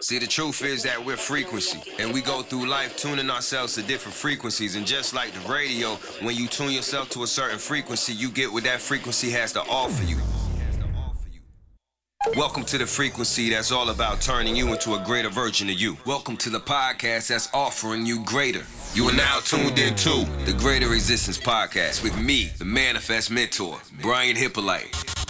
See, the truth is that we're frequency, and we go through life tuning ourselves to different frequencies. And just like the radio, when you tune yourself to a certain frequency, you get what that frequency has to offer you. Welcome to the frequency that's all about turning you into a greater version of you. Welcome to the podcast that's offering you greater. You are now tuned in to the Greater Existence Podcast with me, the Manifest Mentor, Brian Hippolyte.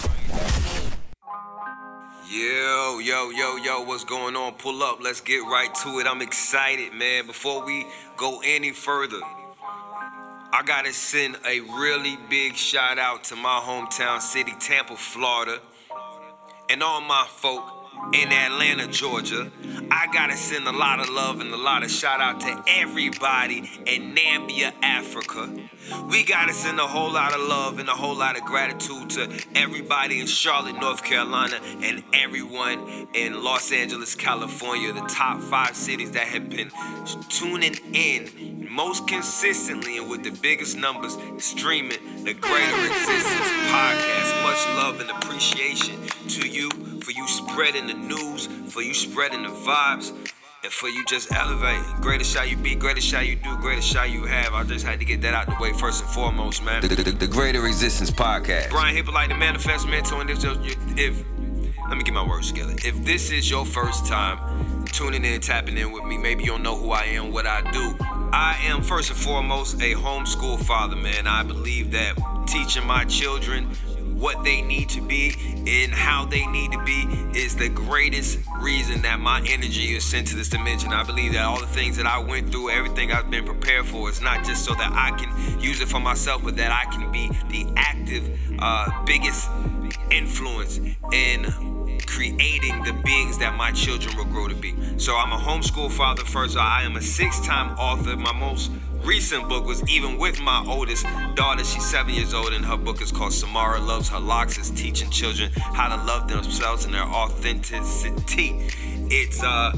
Yo, yo, yo, yo, what's going on? Pull up, let's get right to it. I'm excited, man. Before we go any further, I gotta send a really big shout out to my hometown city, Tampa, Florida and all my folk in Atlanta, Georgia. I gotta send a lot of love and a lot of shout out to everybody in Namibia, Africa. We gotta send a whole lot of love and a whole lot of gratitude to everybody in Charlotte, North Carolina, and everyone in Los Angeles, California, the top five cities that have been tuning in most consistently and with the biggest numbers streaming the Greater Existence podcast. Much love and appreciation to you for you spreading the news, for you spreading the vibes, and for you just elevating. Greatest shot you be, greatest shot you do, greatest shot you have. I just had to get that out the way first and foremost, man. The, the, the Greater Existence Podcast. Brian Hippolyte, the Manifest Mentor, and if, if let me get my words together. If this is your first time tuning in, tapping in with me, maybe you don't know who I am, what I do. I am first and foremost a homeschool father, man. I believe that teaching my children what they need to be and how they need to be is the greatest reason that my energy is sent to this dimension. I believe that all the things that I went through, everything I've been prepared for, is not just so that I can use it for myself, but that I can be the active, uh, biggest influence in creating the beings that my children will grow to be. So I'm a homeschool father first. I am a six-time author. My most recent book was even with my oldest daughter. She's seven years old, and her book is called Samara Loves Her Locks. It's teaching children how to love themselves and their authenticity. It's uh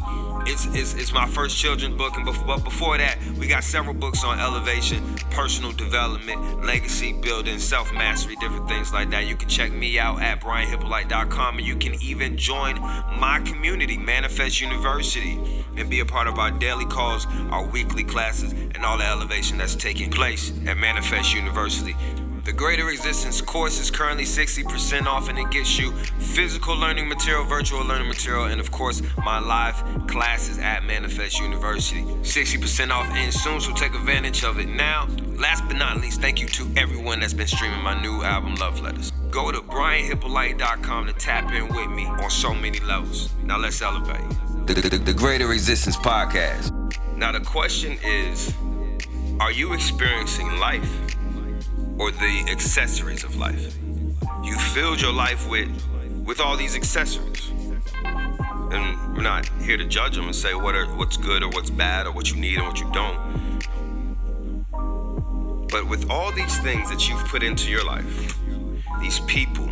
it's, it's, it's my first children's book, and but before that, we got several books on elevation, personal development, legacy building, self mastery, different things like that. You can check me out at brianhippolyte.com, and you can even join my community, Manifest University, and be a part of our daily calls, our weekly classes, and all the elevation that's taking place at Manifest University. The Greater Existence course is currently 60% off and it gets you physical learning material, virtual learning material, and of course, my live classes at Manifest University. 60% off ends soon, so take advantage of it now. Last but not least, thank you to everyone that's been streaming my new album, Love Letters. Go to brianhippolyte.com to tap in with me on so many levels. Now let's elevate. The, the, the Greater Existence Podcast. Now, the question is Are you experiencing life? Or the accessories of life. You filled your life with with all these accessories. And we're not here to judge them and say what are what's good or what's bad or what you need and what you don't. But with all these things that you've put into your life, these people,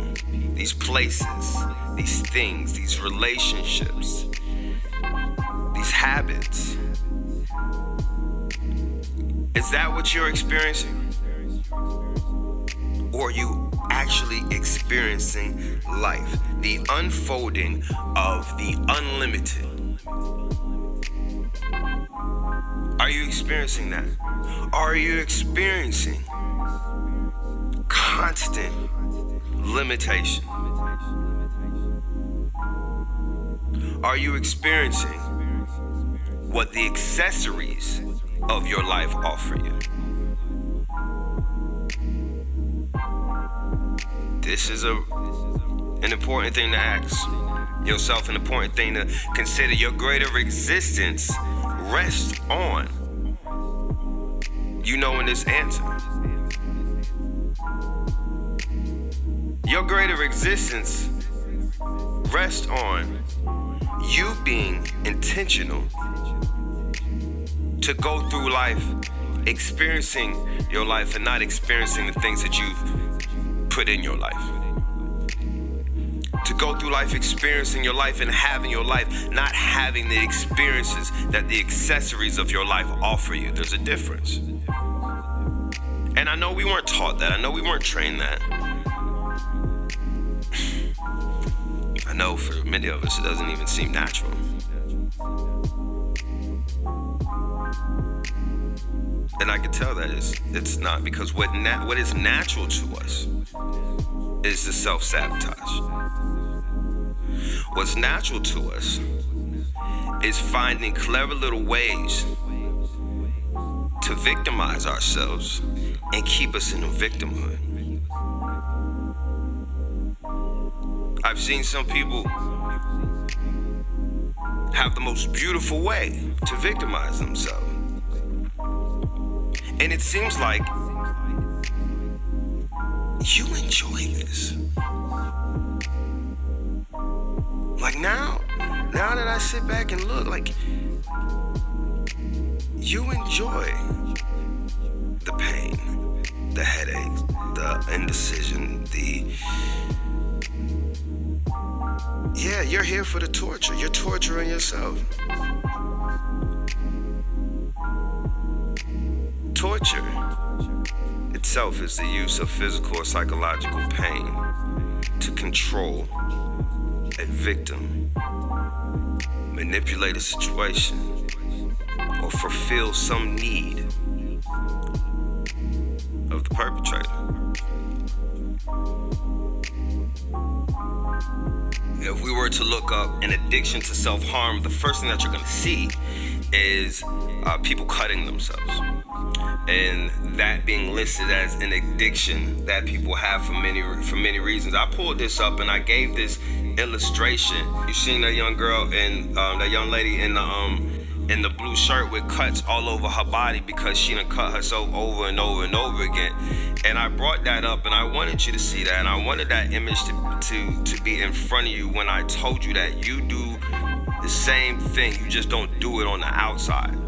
these places, these things, these relationships, these habits, is that what you're experiencing? Or are you actually experiencing life, the unfolding of the unlimited. Are you experiencing that? Are you experiencing constant limitation? Are you experiencing what the accessories of your life offer you? This is a an important thing to ask yourself, an important thing to consider. Your greater existence rests on you knowing this answer. Your greater existence rests on you being intentional to go through life experiencing your life and not experiencing the things that you've put in your life. To go through life experiencing your life and having your life, not having the experiences that the accessories of your life offer you. There's a difference. And I know we weren't taught that. I know we weren't trained that. I know for many of us it doesn't even seem natural. And I can tell that it's it's not because what na- what is natural to us is the self sabotage. What's natural to us is finding clever little ways to victimize ourselves and keep us in a victimhood. I've seen some people have the most beautiful way to victimize themselves. And it seems like you enjoy this. Like now, now that I sit back and look, like you enjoy the pain, the headaches, the indecision, the yeah, you're here for the torture. You're torturing yourself. Torture itself is the use of physical or psychological pain to control a victim, manipulate a situation, or fulfill some need of the perpetrator. If we were to look up an addiction to self harm, the first thing that you're to see is uh, people cutting themselves. And that being listed as an addiction that people have for many for many reasons. I pulled this up and I gave this illustration. You seen that young girl and um, that young lady in the um in the blue shirt with cuts all over her body because she done cut herself over and over and over again. And I brought that up and I wanted you to see that and I wanted that image to to to be in front of you when I told you that you do the same thing. You just don't do it on the outside.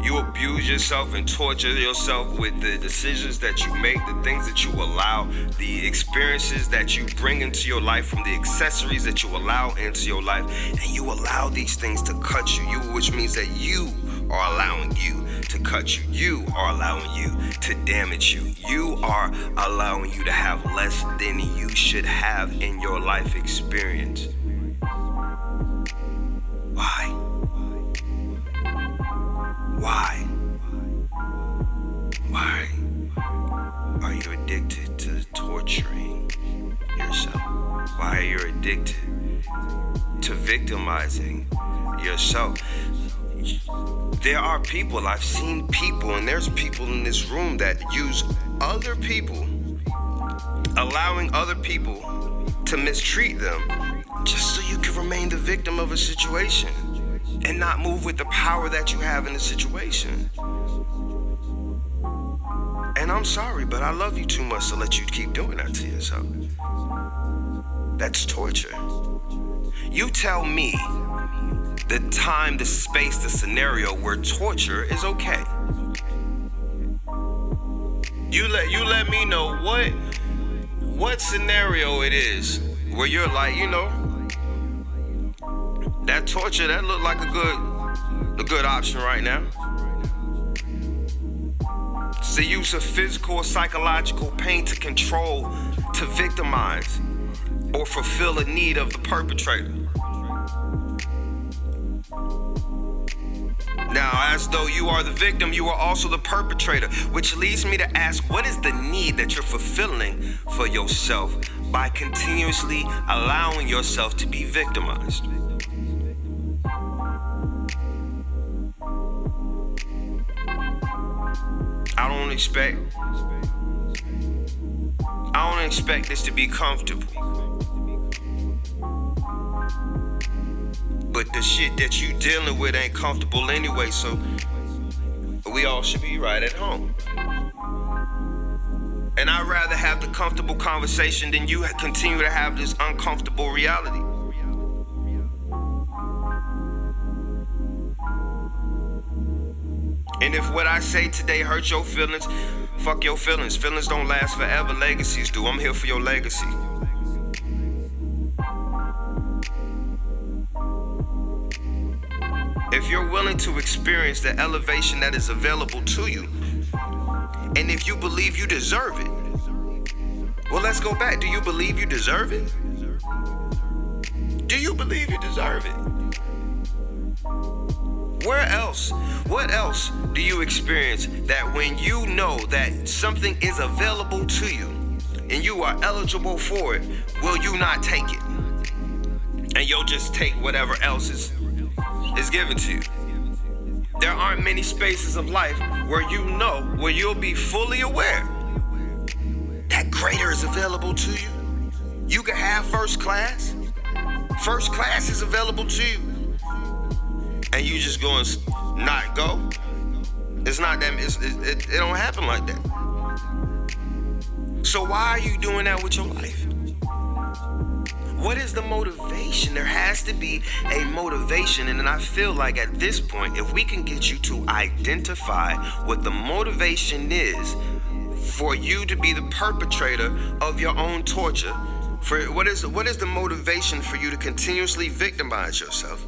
You abuse yourself and torture yourself with the decisions that you make, the things that you allow, the experiences that you bring into your life, from the accessories that you allow into your life, and you allow these things to cut you. You, which means that you are allowing you to cut you. You are allowing you to damage you. You are allowing you to have less than you should have in your life experience. Why? Why? Why are you addicted to torturing yourself? Why are you addicted to victimizing yourself? There are people, I've seen people, and there's people in this room that use other people, allowing other people to mistreat them just so you can remain the victim of a situation and not move with the power that you have in the situation. And I'm sorry, but I love you too much to let you keep doing that to yourself. That's torture. You tell me the time, the space, the scenario where torture is okay. You let you let me know what what scenario it is where you're like, you know, that torture that looked like a good a good option right now. It's the use of physical or psychological pain to control, to victimize, or fulfill a need of the perpetrator. Now, as though you are the victim, you are also the perpetrator, which leads me to ask what is the need that you're fulfilling for yourself by continuously allowing yourself to be victimized? I don't expect I don't expect this to be comfortable. But the shit that you dealing with ain't comfortable anyway, so we all should be right at home. And I'd rather have the comfortable conversation than you continue to have this uncomfortable reality. And if what I say today hurts your feelings, fuck your feelings. Feelings don't last forever, legacies do. I'm here for your legacy. If you're willing to experience the elevation that is available to you, and if you believe you deserve it, well, let's go back. Do you believe you deserve it? Do you believe you deserve it? Where else? What else do you experience that when you know that something is available to you and you are eligible for it, will you not take it? And you'll just take whatever else is, is given to you. There aren't many spaces of life where you know, where you'll be fully aware that greater is available to you. You can have first class. First class is available to you. And you just going not go. It's not that, it's, it, it, it don't happen like that. So why are you doing that with your life? What is the motivation? There has to be a motivation. And I feel like at this point, if we can get you to identify what the motivation is for you to be the perpetrator of your own torture, for what is what is the motivation for you to continuously victimize yourself?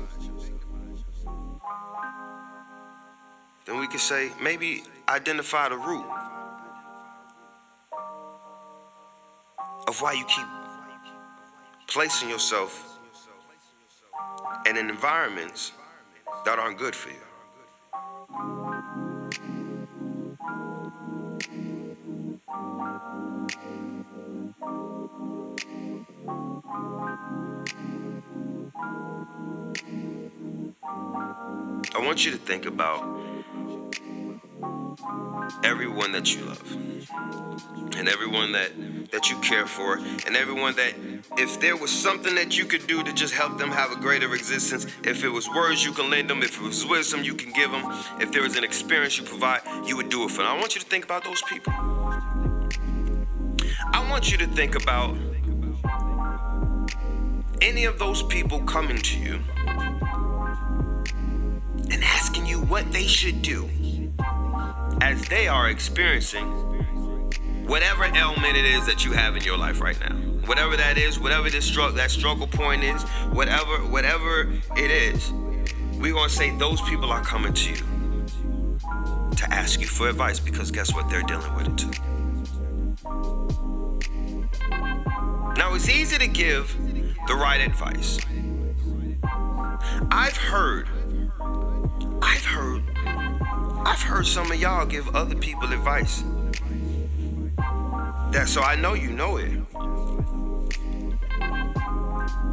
Then we could say maybe identify the root of why you keep placing yourself in environments that aren't good for you. I want you to think about everyone that you love and everyone that that you care for and everyone that if there was something that you could do to just help them have a greater existence if it was words you can lend them if it was wisdom you can give them if there was an experience you provide you would do it for them. I want you to think about those people. I want you to think about any of those people coming to you and asking you what they should do as they are experiencing whatever ailment it is that you have in your life right now. Whatever that is, whatever this struggle that struggle point is, whatever whatever it is, we're gonna say those people are coming to you to ask you for advice because guess what? They're dealing with it too. Now it's easy to give the right advice. I've heard, I've heard I've heard some of y'all give other people advice. That so I know you know it.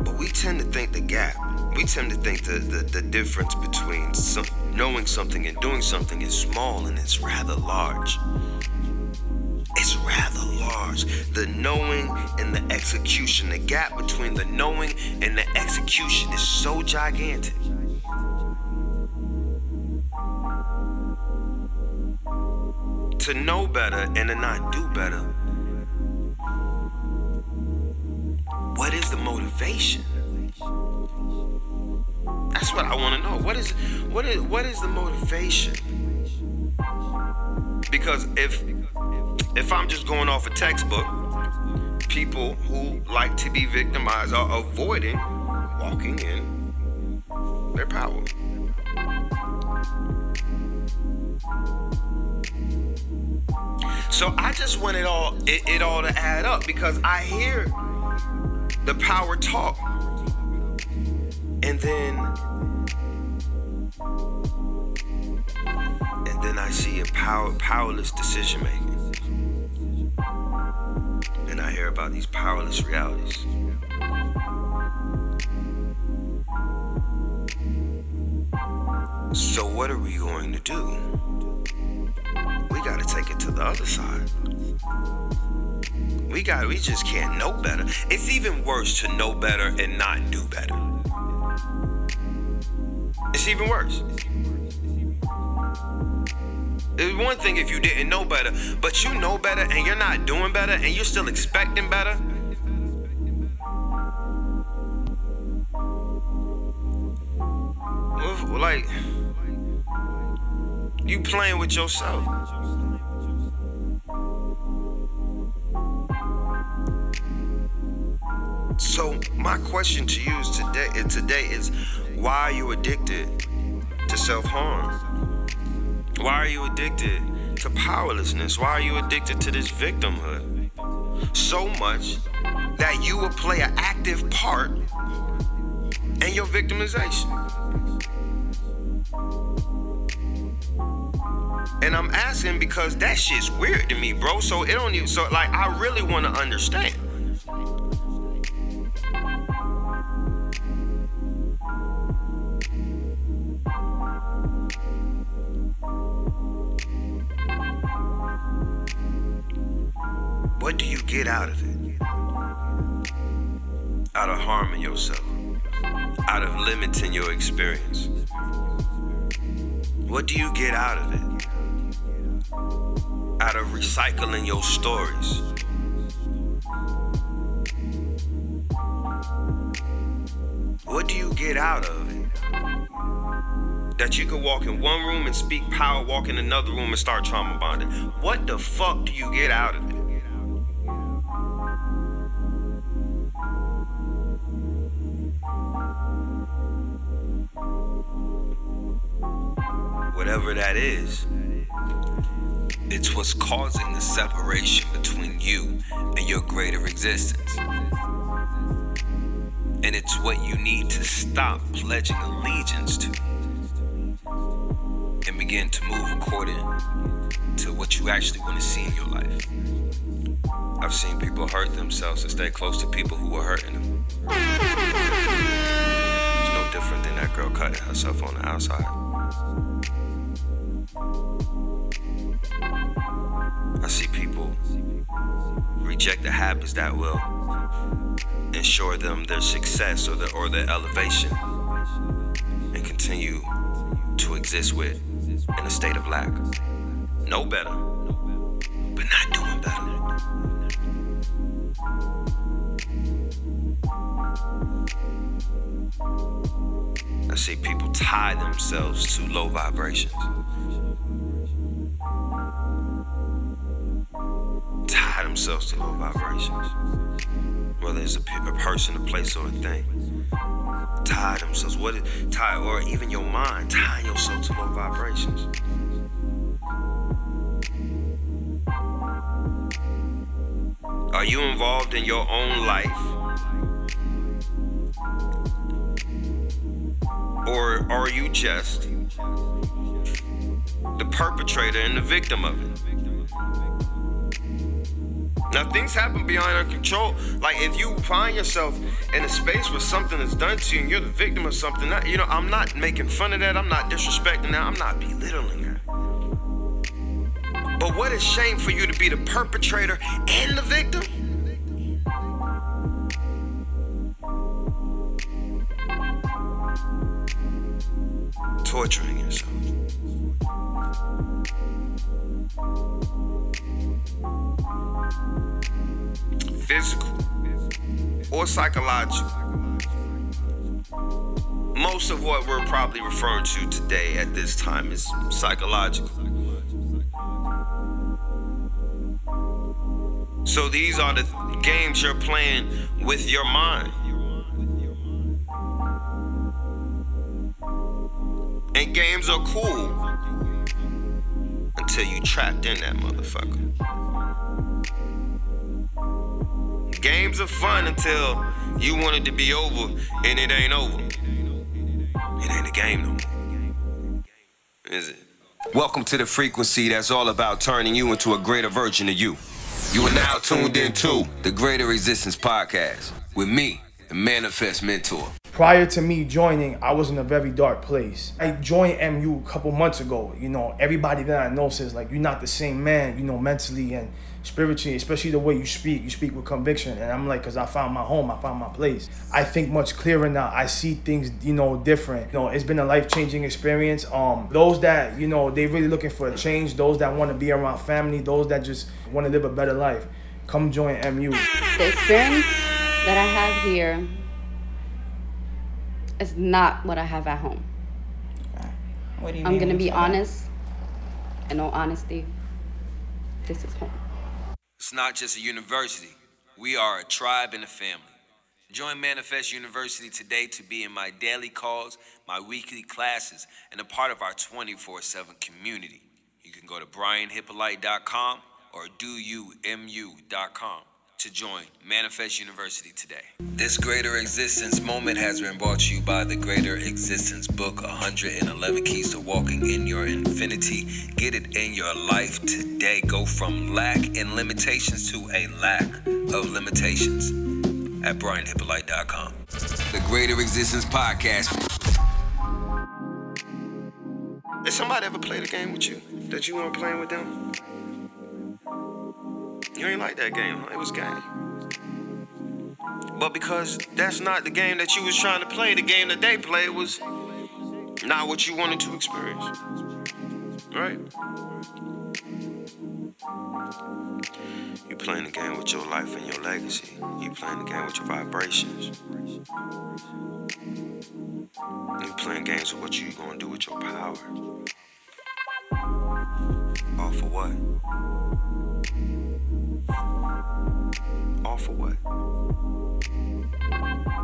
But we tend to think the gap. We tend to think the, the, the difference between some, knowing something and doing something is small and it's rather large. It's rather large. The knowing and the execution, the gap between the knowing and the execution is so gigantic. To know better and to not do better. What is the motivation? That's what I want to know. What is what is what is the motivation? Because if if I'm just going off a textbook, people who like to be victimized are avoiding walking in their power. So I just want it all it, it all to add up because I hear the power talk. And then and then I see a power powerless decision making. And I hear about these powerless realities. So what are we going to do? We got to take it to the other side. We got we just can't know better. It's even worse to know better and not do better. It's even worse. It's one thing if you didn't know better, but you know better and you're not doing better and you're still expecting better. Like you playing with yourself. So my question to you is today, today is why are you addicted to self-harm? Why are you addicted to powerlessness? Why are you addicted to this victimhood? So much that you will play an active part in your victimization. And I'm asking because that shit's weird to me, bro. So it don't even so like I really want to understand. What do you get out of it? Out of harming yourself, out of limiting your experience. What do you get out of it? Out of recycling your stories. What do you get out of it? That you could walk in one room and speak power, walk in another room and start trauma bonding. What the fuck do you get out of it? whatever that is, it's what's causing the separation between you and your greater existence. And it's what you need to stop pledging allegiance to and begin to move according to what you actually want to see in your life. I've seen people hurt themselves to stay close to people who are hurting them. It's no different than that girl cutting herself on the outside. I see people reject the habits that will ensure them their success or their, or their elevation and continue to exist with in a state of lack. Know better, but not doing better. I see people tie themselves to low vibrations. Tie themselves to low vibrations. Whether it's a, a person, a place, or a thing. Tie themselves. What it, tie, or even your mind, tie yourself to low vibrations. Are you involved in your own life? Or are you just the perpetrator and the victim of it? Now things happen beyond our control. Like if you find yourself in a space where something is done to you and you're the victim of something, that, you know, I'm not making fun of that. I'm not disrespecting that. I'm not belittling that. But what a shame for you to be the perpetrator and the victim. Torturing yourself. Physical or psychological. Most of what we're probably referring to today at this time is psychological. So these are the games you're playing with your mind. And games are cool until you trapped in that motherfucker. Games are fun until you want it to be over and it ain't over. It ain't a game no more. Is it? Welcome to the frequency that's all about turning you into a greater version of you. You are now tuned into the Greater Existence Podcast with me, the Manifest Mentor. Prior to me joining, I was in a very dark place. I joined MU a couple months ago. You know, everybody that I know says like you're not the same man, you know, mentally and spiritually, especially the way you speak. You speak with conviction, and I'm like, cause I found my home, I found my place. I think much clearer now. I see things, you know, different. You know, it's been a life changing experience. Um, those that you know they really looking for a change, those that want to be around family, those that just want to live a better life, come join MU. The experience that I have here is not what I have at home. What do you I'm mean gonna be you say that? honest, and all honesty, this is home. It's not just a university. We are a tribe and a family. Join Manifest University today to be in my daily calls, my weekly classes, and a part of our 24 7 community. You can go to brianhippolyte.com or doyoumu.com. to join Manifest University today. This Greater Existence moment has been brought to you by the Greater Existence book 111 Keys to Walking in Your Infinity. Get it in your life today. Go from lack and limitations to a lack of limitations at BrianHippolyte.com. The Greater Existence Podcast. Did somebody ever played a game with you that you weren't playing with them? You ain't like that game. Huh? It was game. But because that's not the game that you was trying to play, the game that they played was not what you wanted to experience. Right? You playing the game with your life and your legacy. You playing the game with your vibrations. You playing games with what you gonna do with your power. All for what? All for what?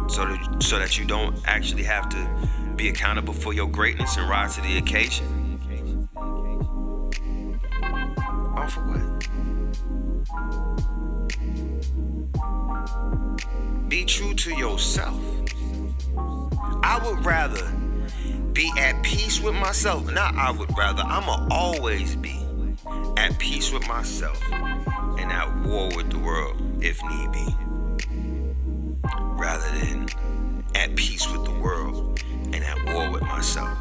So that, so that you don't actually have to be accountable for your greatness and rise to the occasion. All for what? Be true to yourself. I would rather be at peace with myself. Not I would rather. I'ma always be at peace with myself and at war with the world if need be. Rather than at peace with the world and at war with myself.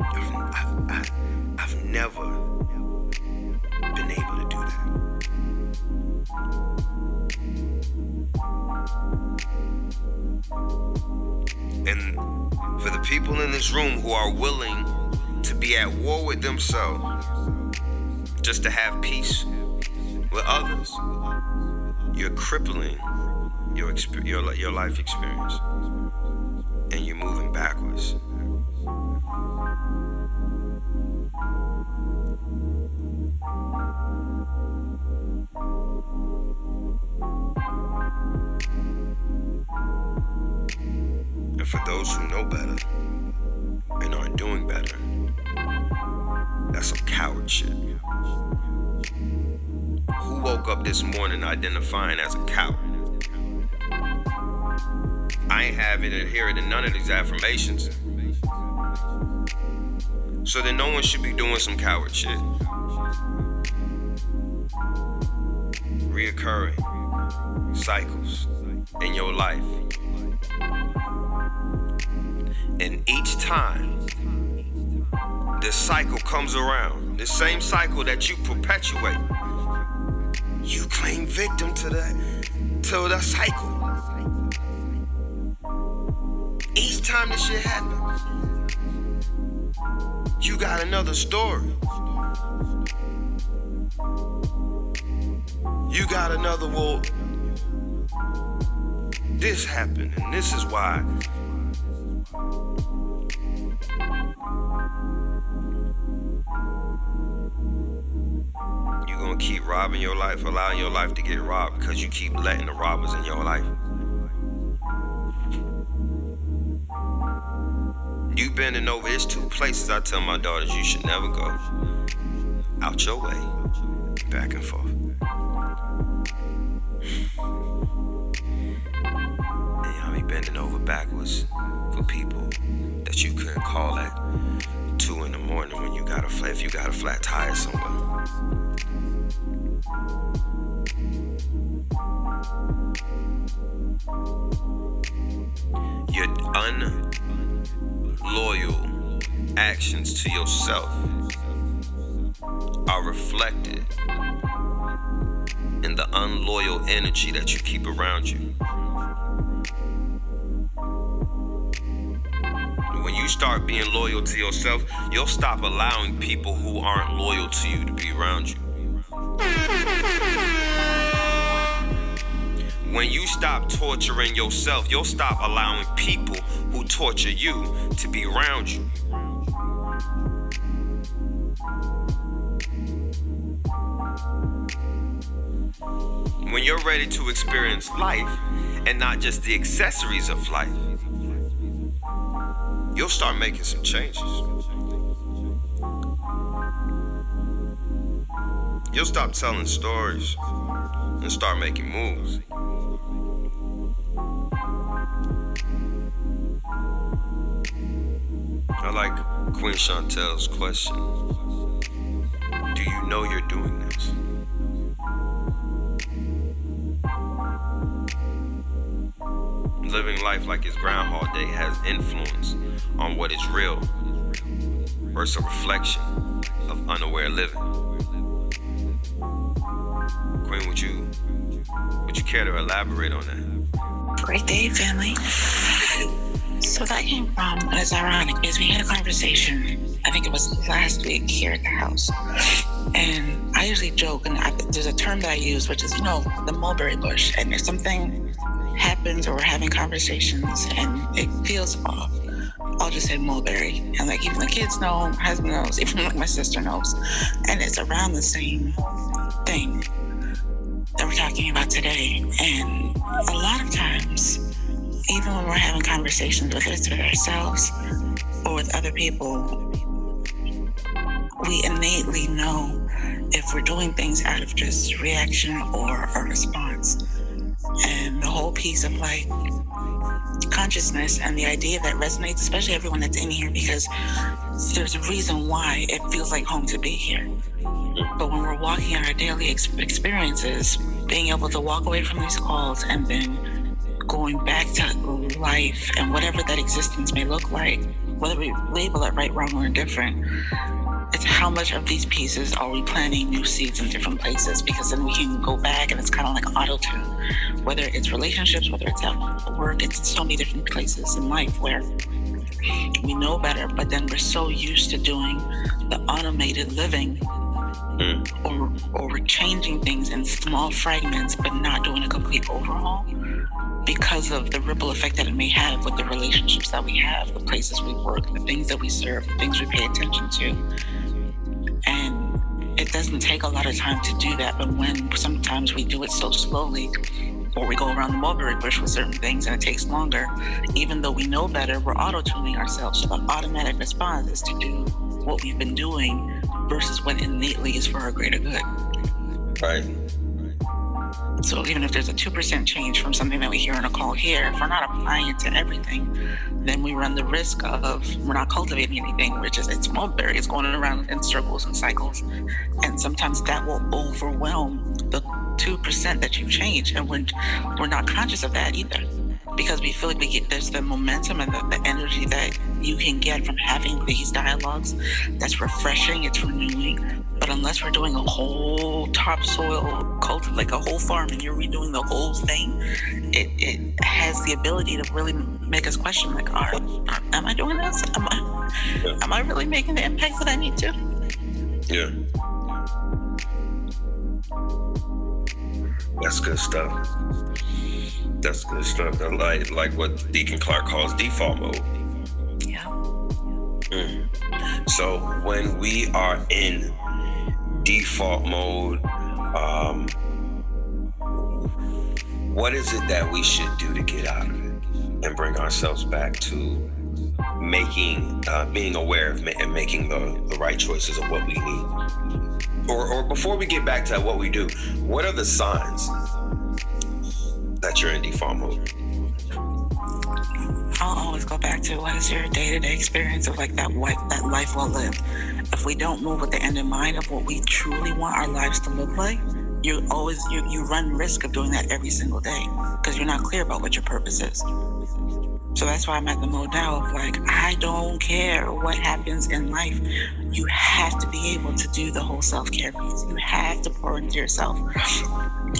I've, I've, I've, never been able to do that. And for the people in this room who are willing to be at war with themselves just to have peace with others, you're crippling your, exp- your, your life experience and you're moving backwards. And for those who know better and are doing better, that's some coward shit. Who woke up this morning identifying as a coward? I ain't having it here in none of these affirmations. So then no one should be doing some coward shit. Reoccurring cycles in your life. And each time this cycle comes around, the same cycle that you perpetuate, you claim victim to the to the cycle. Each time this shit happens, you got another story. You got another well. This happened, and this is why. You gonna keep robbing your life, allowing your life to get robbed because you keep letting the robbers in your life. You bending over, it's two places I tell my daughters you should never go. Out your way, back and forth. And y'all be bending over backwards for people that you couldn't call at two in the morning when you got a flat if you got a flat tire somewhere. Your unloyal actions to yourself are reflected in the unloyal energy that you keep around you. When you start being loyal to yourself, you'll stop allowing people who aren't loyal to you to be around you. When you stop torturing yourself, you'll stop allowing people who torture you to be around you. When you're ready to experience life and not just the accessories of life, you'll start making some changes. You'll stop telling stories and start making moves. I like Queen Chantel's question. Do you know you're doing this? Living life like it's Groundhog Day has influence on what is real versus a reflection of unaware living. Queen, would you would you care to elaborate on that? Great day, family. So that came from, and it's ironic, is we had a conversation, I think it was last week here at the house. And I usually joke, and I, there's a term that I use, which is, you know, the mulberry bush. And if something happens or we're having conversations and it feels off, I'll just say mulberry. And like even the kids know, my husband knows, even like my sister knows. And it's around the same thing that we're talking about today. And a lot of times, even when we're having conversations, whether it's with ourselves or with other people, we innately know if we're doing things out of just reaction or a response. And the whole piece of like consciousness and the idea that resonates, especially everyone that's in here, because there's a reason why it feels like home to be here. But when we're walking in our daily ex- experiences, being able to walk away from these calls and then going back to life and whatever that existence may look like, whether we label it right, wrong, or indifferent, it's how much of these pieces are we planting new seeds in different places? Because then we can go back and it's kind of like auto tune whether it's relationships whether it's at work it's so many different places in life where we know better but then we're so used to doing the automated living hmm. or, or we're changing things in small fragments but not doing a complete overhaul because of the ripple effect that it may have with the relationships that we have, the places we work, the things that we serve, the things we pay attention to. It doesn't take a lot of time to do that, but when sometimes we do it so slowly, or we go around the mulberry bush with certain things and it takes longer, even though we know better, we're auto tuning ourselves. So the automatic response is to do what we've been doing versus what innately is for our greater good. Right. So even if there's a 2% change from something that we hear in a call here, if we're not applying it to everything, then we run the risk of we're not cultivating anything, which is it's mulberry, it's going around in circles and cycles. And sometimes that will overwhelm the 2% that you change. And we're not conscious of that either. Because we feel like we get there's the momentum and the, the energy that you can get from having these dialogues that's refreshing, it's renewing. But unless we're doing a whole topsoil cult, like a whole farm, and you're redoing the whole thing, it, it has the ability to really make us question, like, are, are am I doing this? Am I, am I really making the impact that I need to? Yeah. That's good stuff. That's good stuff. I like like what Deacon Clark calls default mode. Yeah. So when we are in default mode, um, what is it that we should do to get out of it and bring ourselves back to making, uh, being aware of ma- and making the, the right choices of what we need? Or, or before we get back to what we do, what are the signs that you're in default mode? I'll always go back to what is your day-to-day experience of like that what that life well lived. If we don't move with the end in mind of what we truly want our lives to look like, you always you, you run risk of doing that every single day because you're not clear about what your purpose is. So that's why I'm at the now of like, I don't care what happens in life. You have to be able to do the whole self care piece. You have to pour into yourself.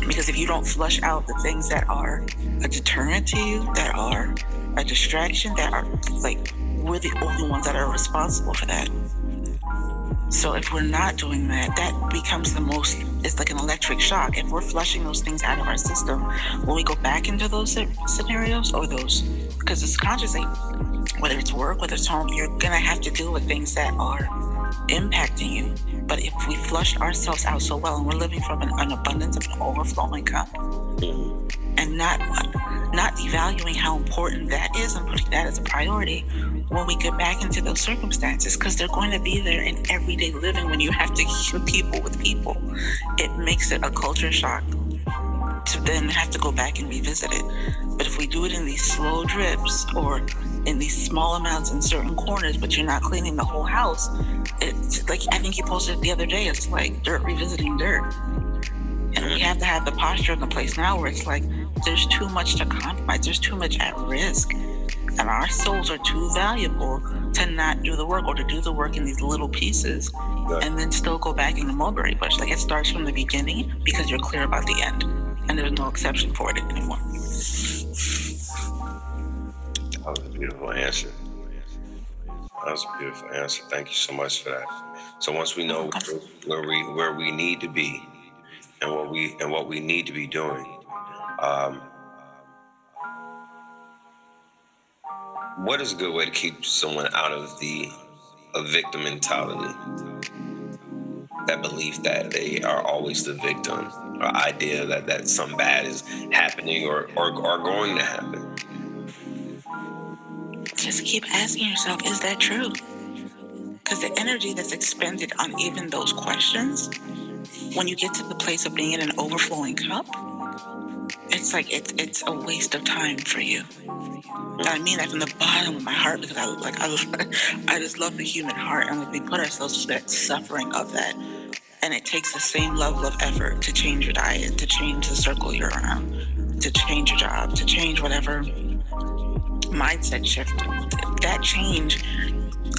Because if you don't flush out the things that are a deterrent to you, that are a distraction, that are like, we're the only ones that are responsible for that. So if we're not doing that, that becomes the most, it's like an electric shock. If we're flushing those things out of our system, when we go back into those scenarios or those, because it's consciously, whether it's work, whether it's home, you're gonna have to deal with things that are impacting you. But if we flushed ourselves out so well and we're living from an, an abundance of an overflowing cup mm-hmm. and not not devaluing how important that is and putting that as a priority when we get back into those circumstances because they're going to be there in everyday living when you have to keep people with people it makes it a culture shock to then have to go back and revisit it but if we do it in these slow drips or in these small amounts in certain corners but you're not cleaning the whole house it's like i think you posted the other day it's like dirt revisiting dirt and we have to have the posture in the place now where it's like there's too much to compromise, there's too much at risk. And our souls are too valuable to not do the work or to do the work in these little pieces and then still go back in the mulberry bush. Like it starts from the beginning because you're clear about the end. And there's no exception for it anymore. That was a beautiful answer. That was a beautiful answer. Thank you so much for that. So once we know where we where we need to be and what we and what we need to be doing, um, what is a good way to keep someone out of the a victim mentality? That belief that they are always the victim, or idea that that some bad is happening or or, or going to happen. Just keep asking yourself, is that true? Because the energy that's expended on even those questions, when you get to the place of being in an overflowing cup, it's like it's it's a waste of time for you. I mean that from the bottom of my heart because I like I, I just love the human heart and like we put ourselves through that suffering of that. And it takes the same level of effort to change your diet, to change the circle you're around, to change your job, to change whatever mindset shift. That change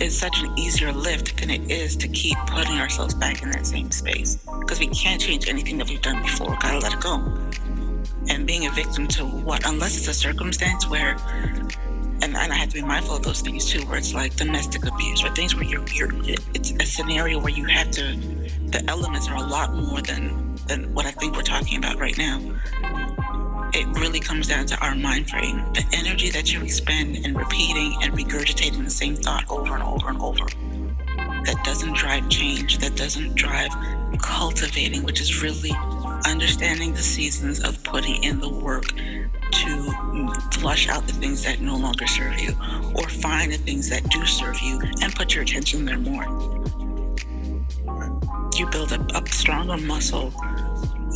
is such an easier lift than it is to keep putting ourselves back in that same space. Because we can't change anything that we've done before. Gotta let it go and being a victim to what unless it's a circumstance where and, and I have to be mindful of those things too, where it's like domestic abuse or things where you're, you're it's a scenario where you have to the elements are a lot more than than what I think we're talking about right now. It really comes down to our mind frame, the energy that you expend in repeating and regurgitating the same thought over and over and over. That doesn't drive change, that doesn't drive cultivating, which is really understanding the seasons of putting in the work to flush out the things that no longer serve you or find the things that do serve you and put your attention there more. You build a, a stronger muscle,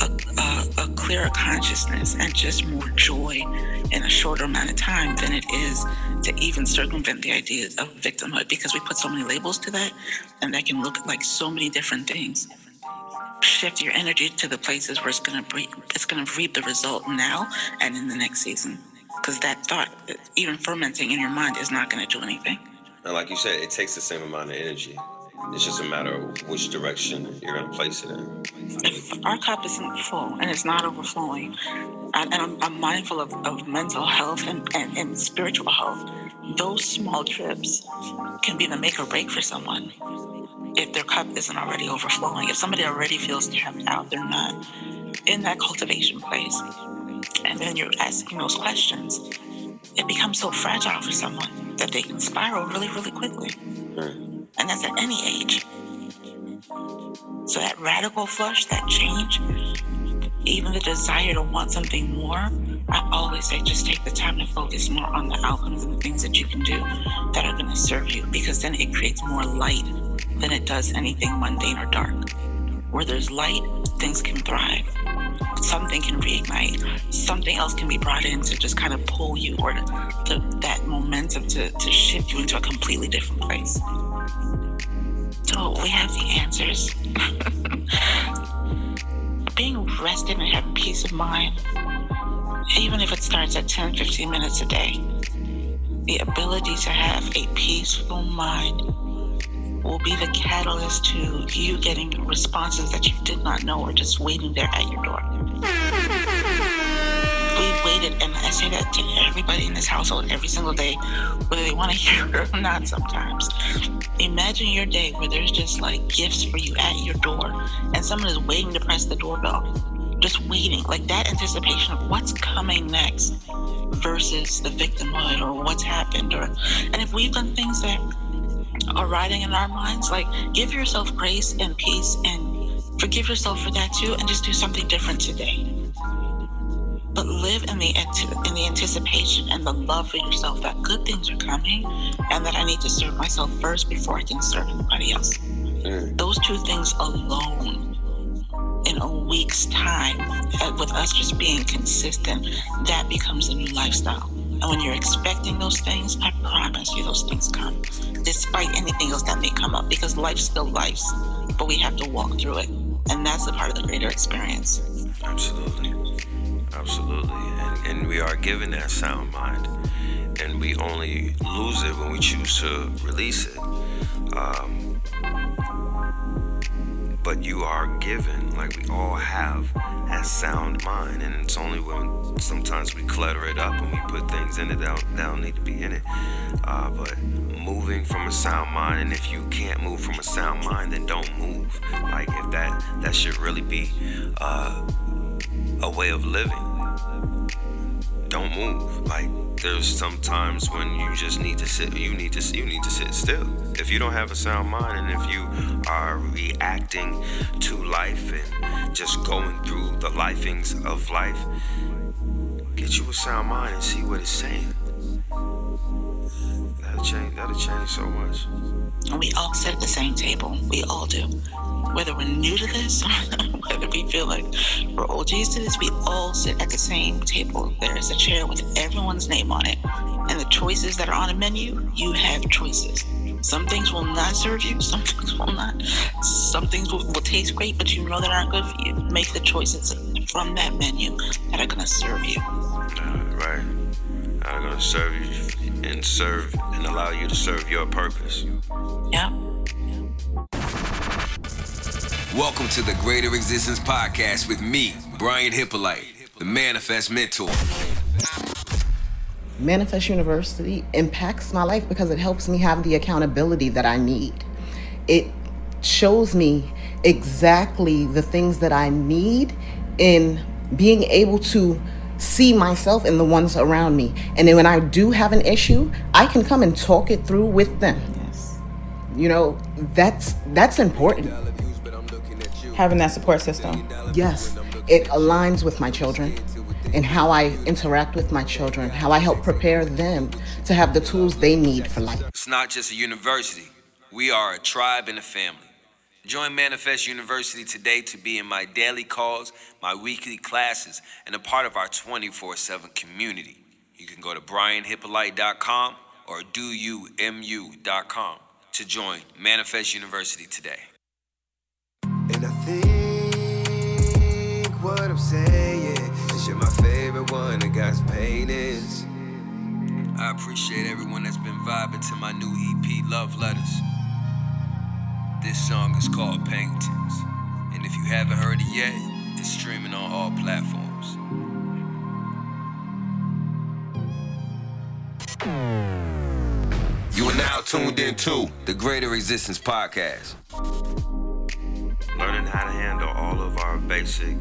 a, a, a clearer consciousness, and just more joy in a shorter amount of time than it is to even circumvent the idea of victimhood because we put so many labels to that and that can look like so many different things shift your energy to the places where it's going to reap, it's going to reap the result now and in the next season. Because that thought, even fermenting in your mind, is not going to do anything. And like you said, it takes the same amount of energy. It's just a matter of which direction you're going to place it in. If our cup isn't full and it's not overflowing, and, and I'm, I'm, mindful of, of mental health and, and, and spiritual health, those small trips can be the make or break for someone if their cup isn't already overflowing. If somebody already feels tapped out, they're not in that cultivation place. And then you're asking those questions, it becomes so fragile for someone that they can spiral really, really quickly. And that's at any age. So that radical flush, that change, even the desire to want something more, I always say just take the time to focus more on the outcomes and the things that you can do that are going to serve you because then it creates more light than it does anything mundane or dark. Where there's light, things can thrive. Something can reignite. Something else can be brought in to just kind of pull you or to, to that momentum to, to shift you into a completely different place. So we have the answers. Being rested and having peace of mind, even if it starts at 10, 15 minutes a day, the ability to have a peaceful mind will be the catalyst to you getting responses that you did not know were just waiting there at your door. Waited, and I say that to everybody in this household every single day, whether they want to hear it or not sometimes. Imagine your day where there's just like gifts for you at your door, and someone is waiting to press the doorbell. Just waiting, like that anticipation of what's coming next versus the victimhood or what's happened. Or, and if we've done things that are riding in our minds, like give yourself grace and peace and forgive yourself for that too, and just do something different today. But live in the in the anticipation and the love for yourself that good things are coming, and that I need to serve myself first before I can serve anybody else. Mm. Those two things alone in a week's time, with us just being consistent, that becomes a new lifestyle. And when you're expecting those things, I promise you those things come, despite anything else that may come up, because life's still life's, but we have to walk through it. And that's a part of the greater experience. Absolutely. Absolutely. And, and we are given that sound mind. And we only lose it when we choose to release it. Um, but you are given, like we all have, that sound mind. And it's only when sometimes we clutter it up and we put things in it that don't, that don't need to be in it. Uh, but moving from a sound mind, and if you can't move from a sound mind, then don't move. Like if that that should really be uh, a way of living. Don't move. Like there's sometimes when you just need to sit you need to you need to sit still if you don't have a sound mind and if you are reacting to life and just going through the lifings of life get you a sound mind and see what it's saying that'll change that'll change so much and we all sit at the same table we all do whether we're new to this whether we feel like we're OGs to this, we all sit at the same table. There is a chair with everyone's name on it. And the choices that are on a menu, you have choices. Some things will not serve you, some things will not. Some things will, will taste great, but you know they aren't good for you. Make the choices from that menu that are going to serve you. Uh, right. Are going to serve you and serve and allow you to serve your purpose. Yeah. Welcome to the Greater Existence Podcast with me, Brian Hippolyte, the Manifest Mentor. Manifest University impacts my life because it helps me have the accountability that I need. It shows me exactly the things that I need in being able to see myself and the ones around me. And then when I do have an issue, I can come and talk it through with them. Yes. You know, that's that's important having that support system. Yes, it aligns with my children and how I interact with my children, how I help prepare them to have the tools they need for life. It's not just a university, we are a tribe and a family. Join Manifest University today to be in my daily calls, my weekly classes, and a part of our 24 7 community. You can go to brianhippolyte.com or doyoumu.com to join Manifest University today. And I think what I'm saying is you're my favorite one that got paintings. I appreciate everyone that's been vibing to my new EP, Love Letters. This song is called Paintings. And if you haven't heard it yet, it's streaming on all platforms. You are now tuned in to the Greater Existence Podcast learning how to handle all of our basic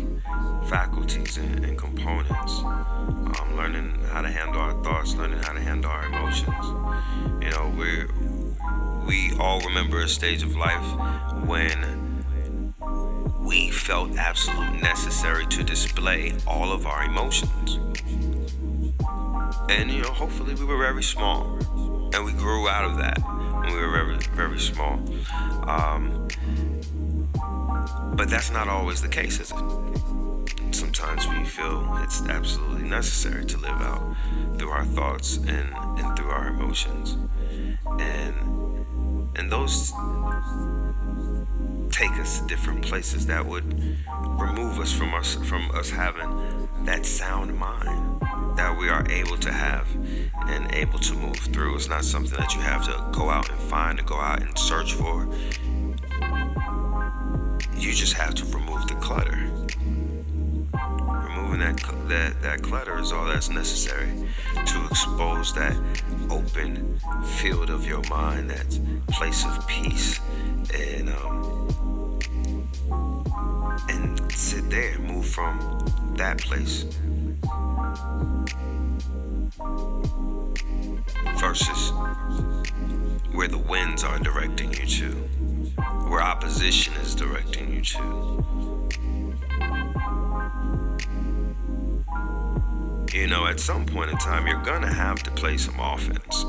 faculties and, and components. Um, learning how to handle our thoughts, learning how to handle our emotions. You know, we we all remember a stage of life when we felt absolutely necessary to display all of our emotions. And you know, hopefully we were very small, and we grew out of that when we were very, very small. Um, but that's not always the case, is it? Sometimes we feel it's absolutely necessary to live out through our thoughts and, and through our emotions. And and those take us to different places that would remove us from us from us having that sound mind that we are able to have and able to move through. It's not something that you have to go out and find and go out and search for. You just have to remove the clutter. Removing that that that clutter is all that's necessary to expose that open field of your mind, that place of peace, and um, and sit there, move from that place versus where the winds are directing you to, where opposition is directing you to. You know, at some point in time, you're gonna have to play some offense.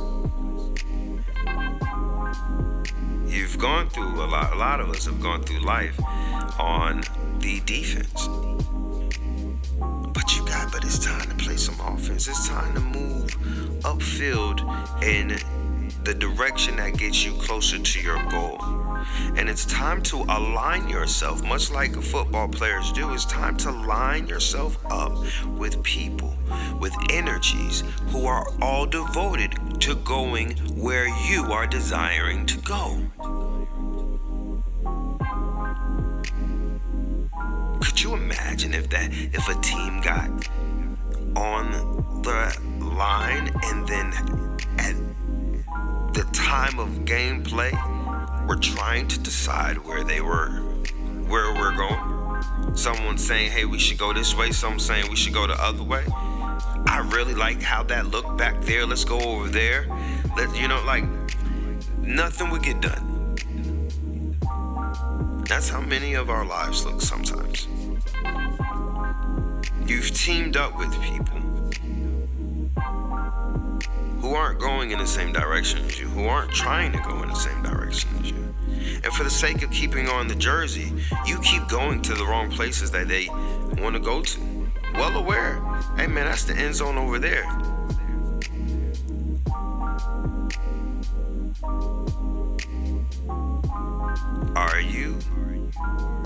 You've gone through a lot, a lot of us have gone through life on the defense. But you got, but it's time to play some offense. It's time to move upfield in the direction that gets you closer to your goal. And it's time to align yourself, much like football players do. It's time to line yourself up with people, with energies who are all devoted to going where you are desiring to go. Could you imagine if that if a team got on the line and then at the time of gameplay we're trying to decide where they were where we're going. Someone saying, hey, we should go this way, some saying we should go the other way. I really like how that looked back there. Let's go over there. Let you know, like nothing would get done. That's how many of our lives look sometimes. You've teamed up with people who aren't going in the same direction as you, who aren't trying to go in the same direction as you. And for the sake of keeping on the jersey, you keep going to the wrong places that they want to go to. Well aware, hey man, that's the end zone over there. Are you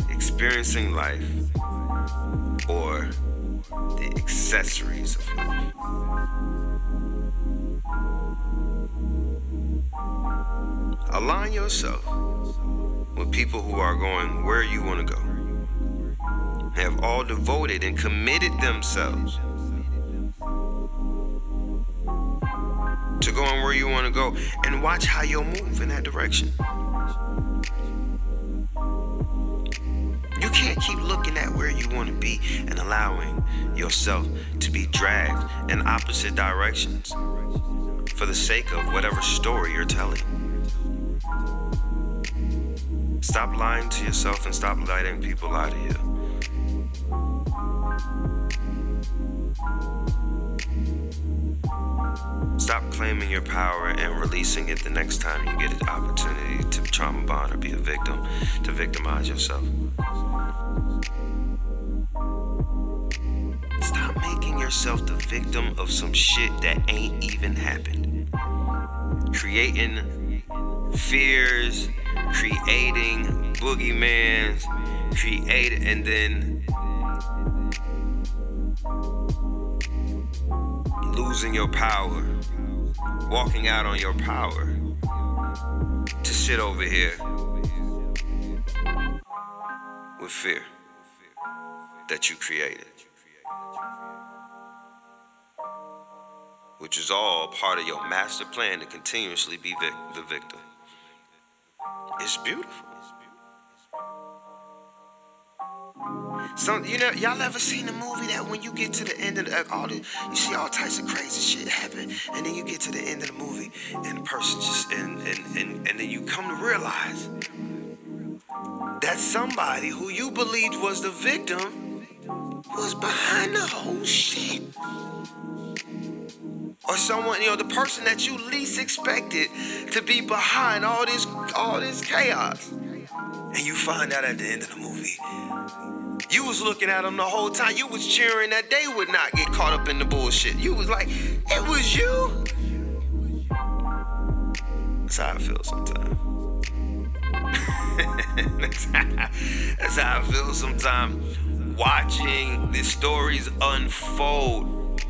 experiencing life or the accessories of life? Align yourself with people who are going where you want to go. Have all devoted and committed themselves to going where you want to go and watch how you'll move in that direction. You can't keep looking at where you want to be and allowing yourself to be dragged in opposite directions for the sake of whatever story you're telling. Stop lying to yourself and stop letting people lie to you. Stop claiming your power and releasing it the next time you get an opportunity to trauma bond or be a victim, to victimize yourself. Stop making yourself the victim of some shit that ain't even happened. Creating fears, creating boogeymans, create and then losing your power, walking out on your power to sit over here with fear that you created. Which is all part of your master plan to continuously be vic- the victim. It's beautiful. Some, you know, y'all ever seen a movie that when you get to the end of the, all the, you see all types of crazy shit happen, and then you get to the end of the movie, and the person just, and and and, and then you come to realize that somebody who you believed was the victim was behind the whole shit. Or someone, you know, the person that you least expected to be behind all this, all this chaos. And you find out at the end of the movie you was looking at them the whole time. You was cheering that they would not get caught up in the bullshit. You was like, it was you. That's how I feel sometimes. that's, how, that's how I feel sometimes. Watching the stories unfold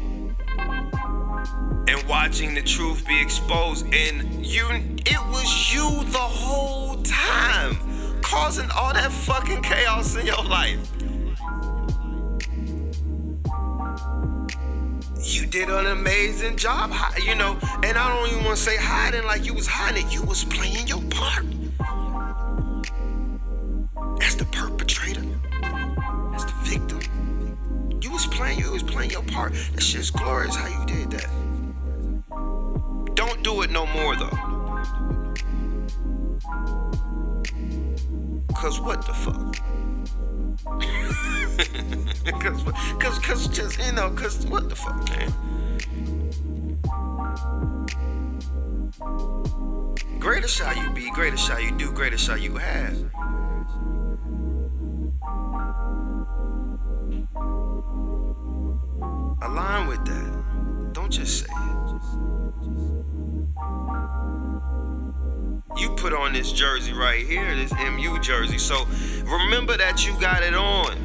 and watching the truth be exposed, and you, it was you the whole time causing all that fucking chaos in your life. you did an amazing job, you know. And I don't even want to say hiding like you was hiding. You was playing your part playing. You was playing your part. That shit's glorious how you did that. Don't do it no more though. Cause what the fuck? cause, cause, cause just, you know, cause what the fuck, man? Greater shall you be, greater shall you do, greater shall you have. Align with that. Don't just say it. You put on this jersey right here, this MU jersey. So remember that you got it on.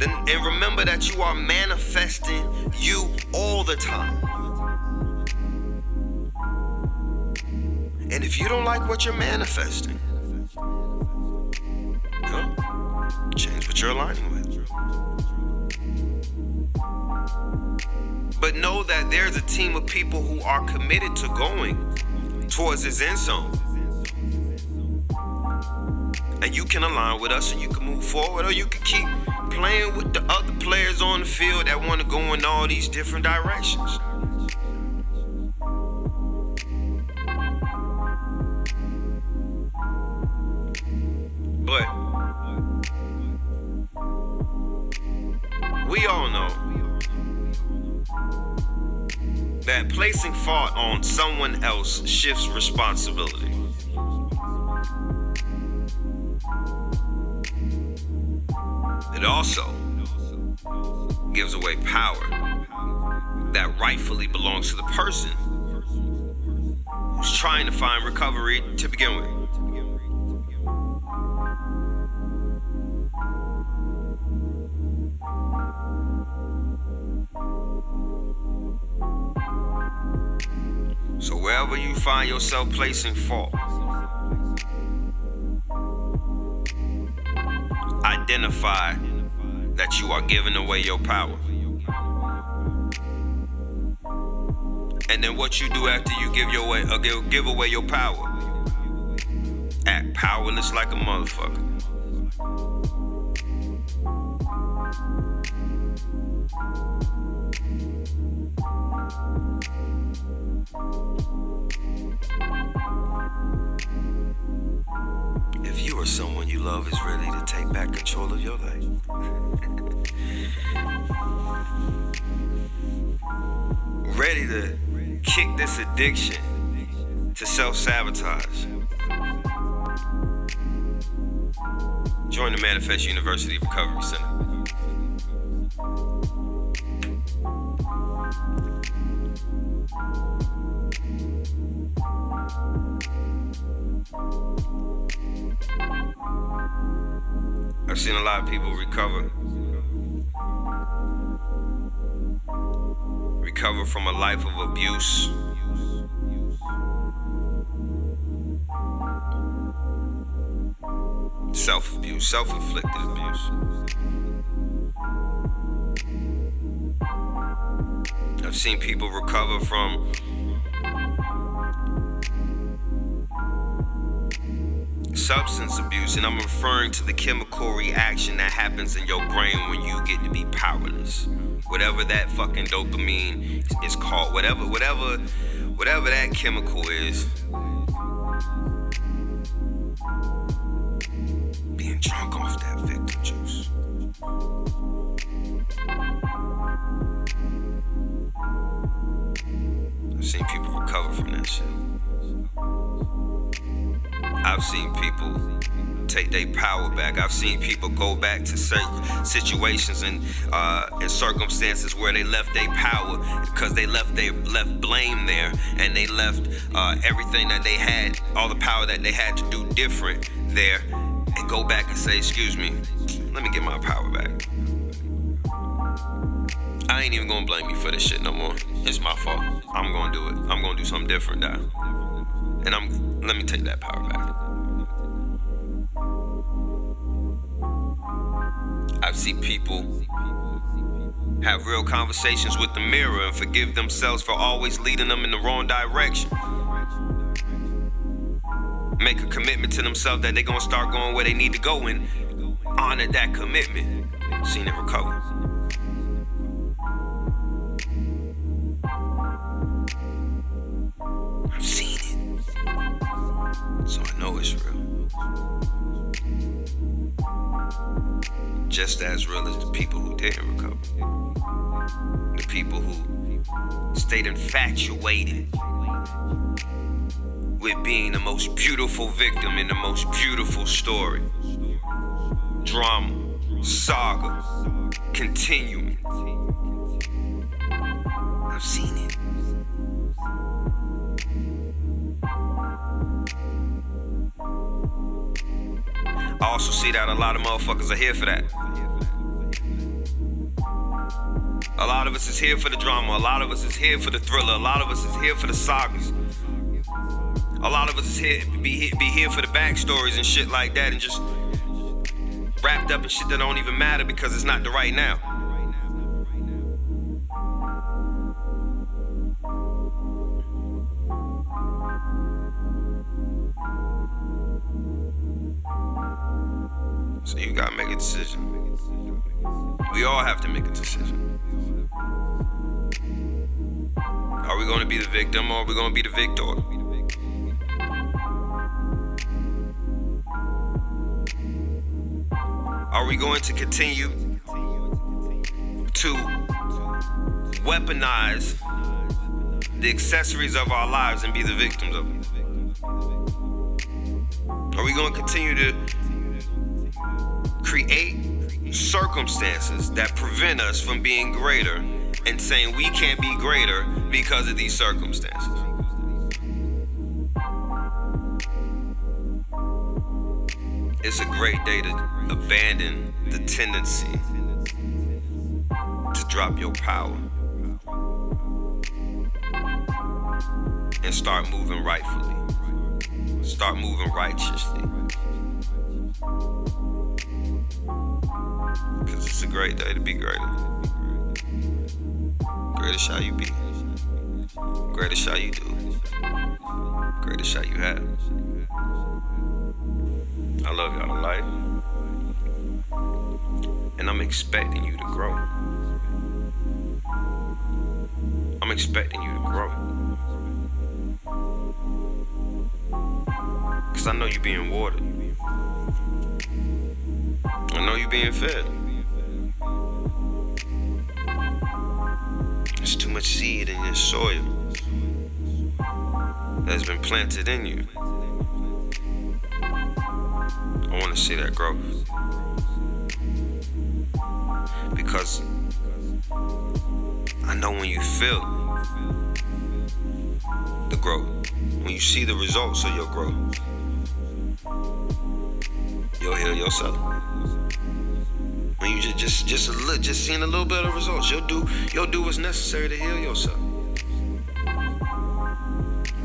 And remember that you are manifesting you all the time. And if you don't like what you're manifesting, you know, change what you're aligning with. But know that there's a team of people who are committed to going towards this end zone. And you can align with us and you can move forward, or you can keep playing with the other players on the field that want to go in all these different directions. But we all know that placing fault on someone else shifts responsibility. It also gives away power that rightfully belongs to the person who's trying to find recovery to begin with. So wherever you find yourself placing fault, identify that you are giving away your power. And then what you do after you give your way, uh, give, give away your power? Act powerless like a motherfucker. If you or someone you love is ready to take back control of your life, ready to kick this addiction to self sabotage, join the Manifest University Recovery Center. I've seen a lot of people recover. Recover from a life of abuse. Self abuse, self inflicted abuse. I've seen people recover from substance abuse, and I'm referring to the chemical reaction that happens in your brain when you get to be powerless. Whatever that fucking dopamine is called, whatever, whatever, whatever that chemical is. Being drunk off that victim juice. I've seen people recover from that shit. I've seen people take their power back. I've seen people go back to certain situations and uh, and circumstances where they left their power because they left they left blame there and they left uh, everything that they had, all the power that they had to do different there, and go back and say, "Excuse me, let me get my power back." I ain't even gonna blame you for this shit no more. It's my fault. I'm gonna do it. I'm gonna do something different now. And I'm let me take that power back. I've seen people have real conversations with the mirror and forgive themselves for always leading them in the wrong direction. Make a commitment to themselves that they're gonna start going where they need to go and honor that commitment. Seen it recover. so I know it's real. Just as real as the people who didn't recover, the people who stayed infatuated with being the most beautiful victim in the most beautiful story. Drama, saga, continuing. I've seen it. I also see that a lot of motherfuckers are here for that. A lot of us is here for the drama. A lot of us is here for the thriller. A lot of us is here for the sagas. A lot of us is here be be here for the backstories and shit like that, and just wrapped up in shit that don't even matter because it's not the right now. So you gotta make a decision. We all have to make a decision. Are we gonna be the victim or are we gonna be the victor? Are we going to continue to weaponize the accessories of our lives and be the victims of it? Are we going to continue to create circumstances that prevent us from being greater and saying we can't be greater because of these circumstances. It's a great day to abandon the tendency to drop your power and start moving rightfully, start moving righteously. Because it's a great day to be greater. Greater shall you be. Greater shall you do. Greater shall you have. I love y'all to life. And I'm expecting you to grow. I'm expecting you to grow. Because I know you're being watered. I know you're being fed. There's too much seed in your soil that's been planted in you. I want to see that growth. Because I know when you feel the growth, when you see the results of your growth, you'll heal yourself. When you just just just a little, just seeing a little bit of results, you'll do you'll do what's necessary to heal yourself.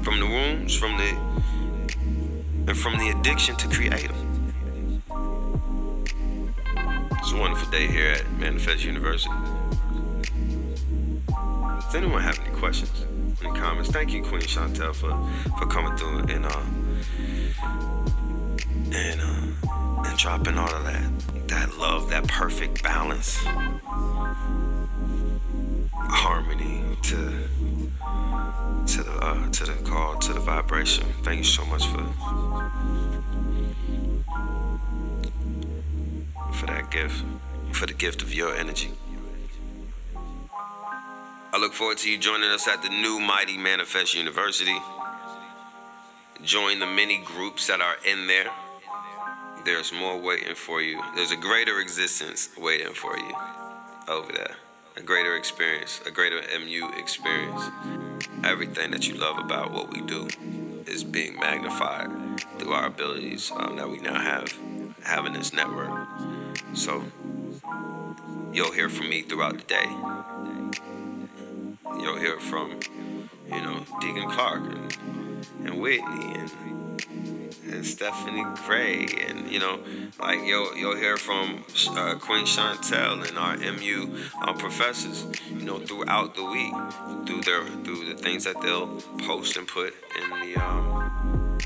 From the wounds, from the and from the addiction to create them. It's a wonderful day here at Manifest University. Does anyone have any questions, any comments? Thank you, Queen Chantel, for for coming through and uh and uh and dropping all of that that love, that perfect balance, harmony to to the uh, to the call, to the vibration. Thank you so much for for that gift, for the gift of your energy. I look forward to you joining us at the new Mighty Manifest University. Join the many groups that are in there. There's more waiting for you. There's a greater existence waiting for you over there. A greater experience, a greater MU experience. Everything that you love about what we do is being magnified through our abilities um, that we now have having this network. So you'll hear from me throughout the day. You'll hear from, you know, Deacon Clark and, and Whitney and and Stephanie Gray, and you know, like you'll you'll hear from uh, Queen Chantel and our MU um, professors, you know, throughout the week, through their through the things that they'll post and put in the um,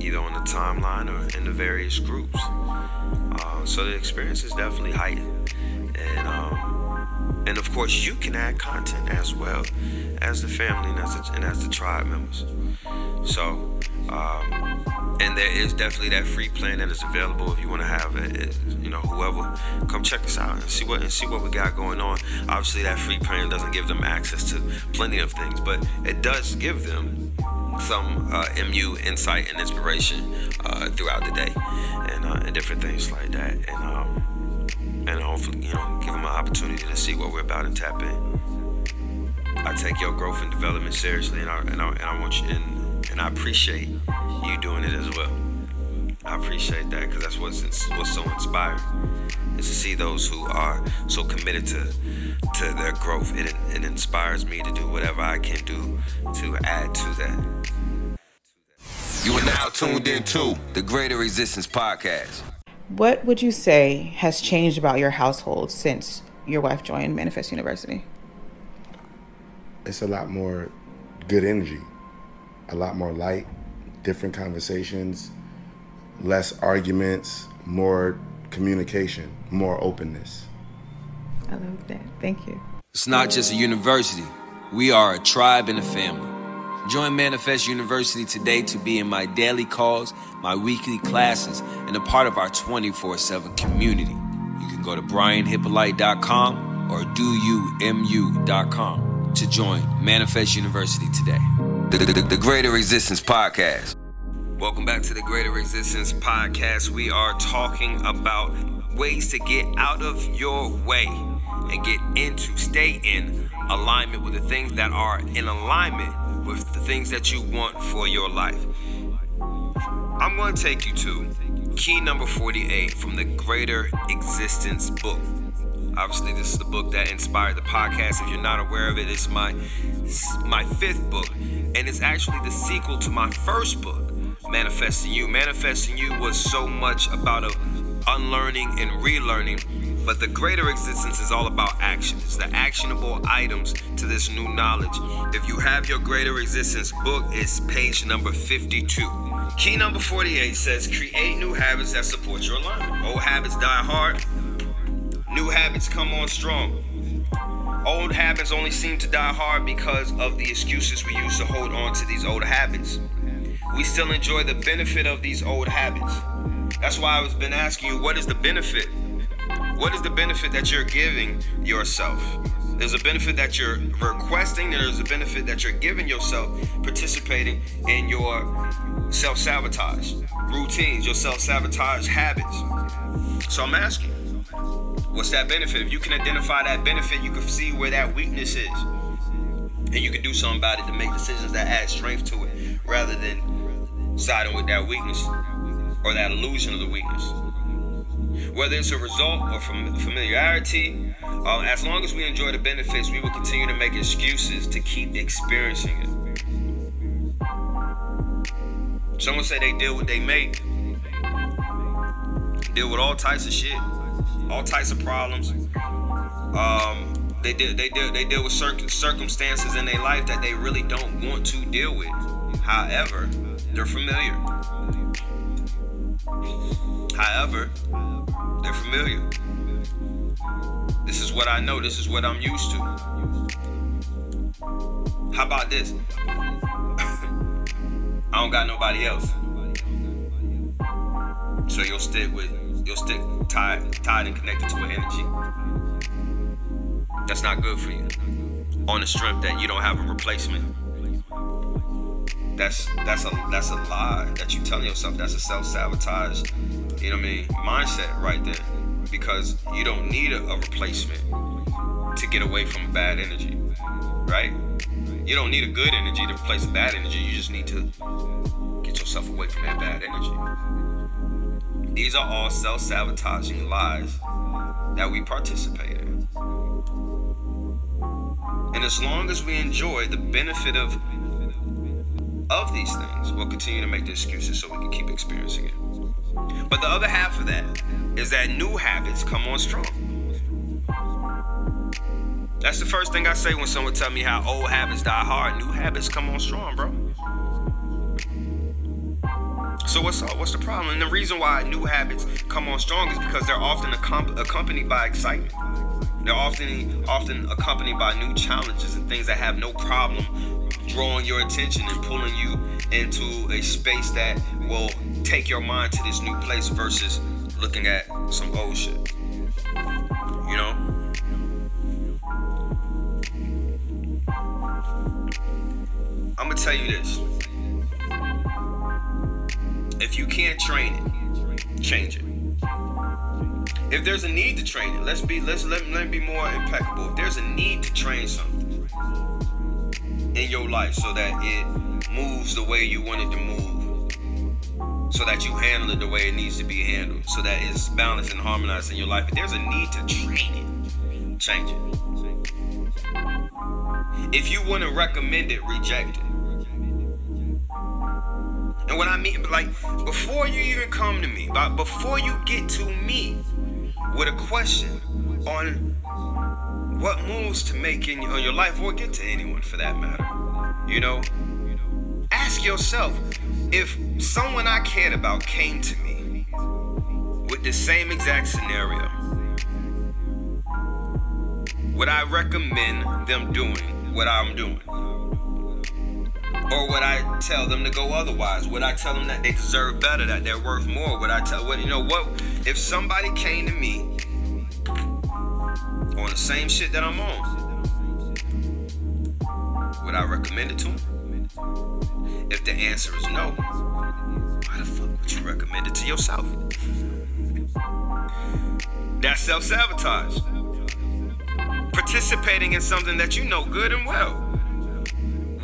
either on the timeline or in the various groups. Uh, so the experience is definitely heightened, and um, and of course you can add content as well as the family and as the, and as the tribe members. So Um, and there is definitely that free plan that is available if you want to have it. You know, whoever, come check us out and see what and see what we got going on. Obviously, that free plan doesn't give them access to plenty of things, but it does give them some uh, MU insight and inspiration uh, throughout the day, and, uh, and different things like that. And um, and hopefully, you know, give them an opportunity to see what we're about and tap in. I take your growth and development seriously, and I and I, and I want you and and I appreciate you doing it as well. I appreciate that because that's what's what's so inspiring is to see those who are so committed to to their growth. It, it inspires me to do whatever I can do to add to that. You are now tuned into the Greater Existence Podcast. What would you say has changed about your household since your wife joined Manifest University? It's a lot more good energy a lot more light, different conversations, less arguments, more communication, more openness. I love that. Thank you. It's not just a university, we are a tribe and a family. Join Manifest University today to be in my daily calls, my weekly classes, and a part of our 24 7 community. You can go to brianhippolyte.com or doyoumu.com to join Manifest University today the, the, the Greater Existence Podcast. Welcome back to the Greater Existence Podcast. We are talking about ways to get out of your way and get into, stay in alignment with the things that are in alignment with the things that you want for your life. I'm going to take you to key number 48 from the Greater Existence book. Obviously, this is the book that inspired the podcast. If you're not aware of it, it's my my fifth book, and it's actually the sequel to my first book, Manifesting You. Manifesting You was so much about a unlearning and relearning, but the greater existence is all about action. It's the actionable items to this new knowledge. If you have your greater existence book, it's page number 52. Key number 48 says create new habits that support your alignment. Old habits die hard, New habits come on strong. Old habits only seem to die hard because of the excuses we use to hold on to these old habits. We still enjoy the benefit of these old habits. That's why I've been asking you what is the benefit? What is the benefit that you're giving yourself? There's a benefit that you're requesting, there's a benefit that you're giving yourself participating in your self sabotage routines, your self sabotage habits. So I'm asking What's that benefit? If you can identify that benefit, you can see where that weakness is. And you can do something about it to make decisions that add strength to it rather than siding with that weakness or that illusion of the weakness. Whether it's a result or from familiarity, uh, as long as we enjoy the benefits, we will continue to make excuses to keep experiencing it. Someone say they deal with they make, deal with all types of shit all types of problems. Um, they deal they deal they deal with circumstances in their life that they really don't want to deal with. However, they're familiar. However, they're familiar. This is what I know. This is what I'm used to. How about this? I don't got nobody else. So you'll stick with you'll stick tied, tied and connected to an energy. That's not good for you. On the strength that you don't have a replacement. That's that's a that's a lie that you telling yourself. That's a self-sabotage, you know what I mean, mindset right there. Because you don't need a, a replacement to get away from bad energy. Right? You don't need a good energy to replace bad energy. You just need to get yourself away from that bad energy. These are all self sabotaging lies that we participate in. And as long as we enjoy the benefit of of these things, we'll continue to make the excuses so we can keep experiencing it. But the other half of that is that new habits come on strong. That's the first thing I say when someone tell me how old habits die hard. New habits come on strong, bro. So what's up? What's the problem? And the reason why new habits come on strong is because they're often accompanied by excitement. They're often often accompanied by new challenges and things that have no problem drawing your attention and pulling you into a space that will take your mind to this new place versus looking at some old shit. You know? I'm gonna tell you this. If you can't train it, change it. If there's a need to train it, let's be let's let, let me be more impeccable. If there's a need to train something in your life so that it moves the way you want it to move, so that you handle it the way it needs to be handled, so that it's balanced and harmonized in your life. If there's a need to train it, change it. If you wouldn't recommend it, reject it. And what I mean, like, before you even come to me, but before you get to me with a question on what moves to make in your life, or get to anyone for that matter, you know, ask yourself if someone I cared about came to me with the same exact scenario, would I recommend them doing what I'm doing? Or would I tell them to go otherwise? Would I tell them that they deserve better, that they're worth more? Would I tell what you know what if somebody came to me on the same shit that I'm on? Would I recommend it to them? If the answer is no, why the fuck would you recommend it to yourself? That's self-sabotage participating in something that you know good and well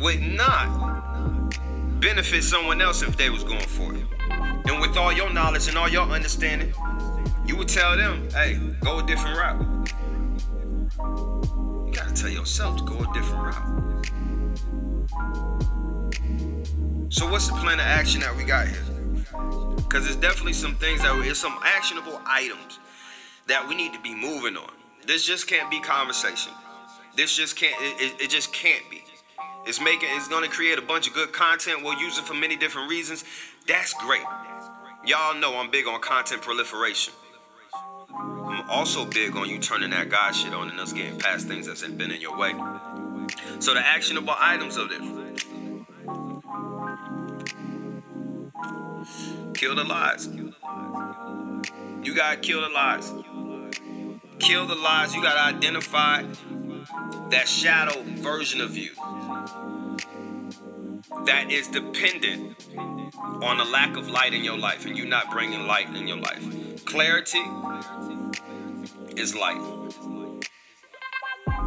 would not benefit someone else if they was going for it. And with all your knowledge and all your understanding, you would tell them, hey, go a different route. You gotta tell yourself to go a different route. So what's the plan of action that we got here? Because there's definitely some things that it's some actionable items that we need to be moving on. This just can't be conversation. This just can't. It, it, just can't be. It's making. It's gonna create a bunch of good content. We'll use it for many different reasons. That's great. Y'all know I'm big on content proliferation. I'm also big on you turning that God shit on and us getting past things that's been in your way. So the actionable items of this. Kill the lies. You gotta kill the lies kill the lies. You got to identify that shadow version of you that is dependent on the lack of light in your life and you not bringing light in your life. Clarity is light.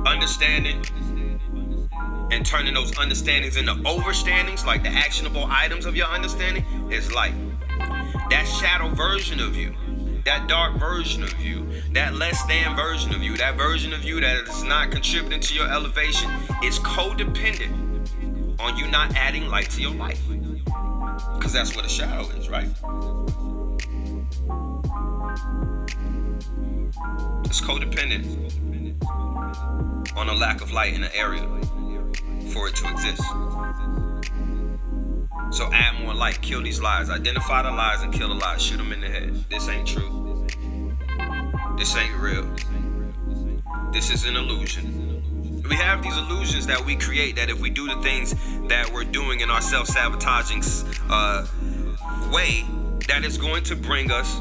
Understanding and turning those understandings into overstandings, like the actionable items of your understanding, is light. That shadow version of you that dark version of you, that less than version of you, that version of you that is not contributing to your elevation, is codependent on you not adding light to your life. Because that's what a shadow is, right? It's codependent on a lack of light in an area for it to exist. So add more light, kill these lies, identify the lies and kill the lies, shoot them in the head. This ain't true. This ain't real. This is an illusion. We have these illusions that we create that if we do the things that we're doing in our self sabotaging uh, way, that is going to bring us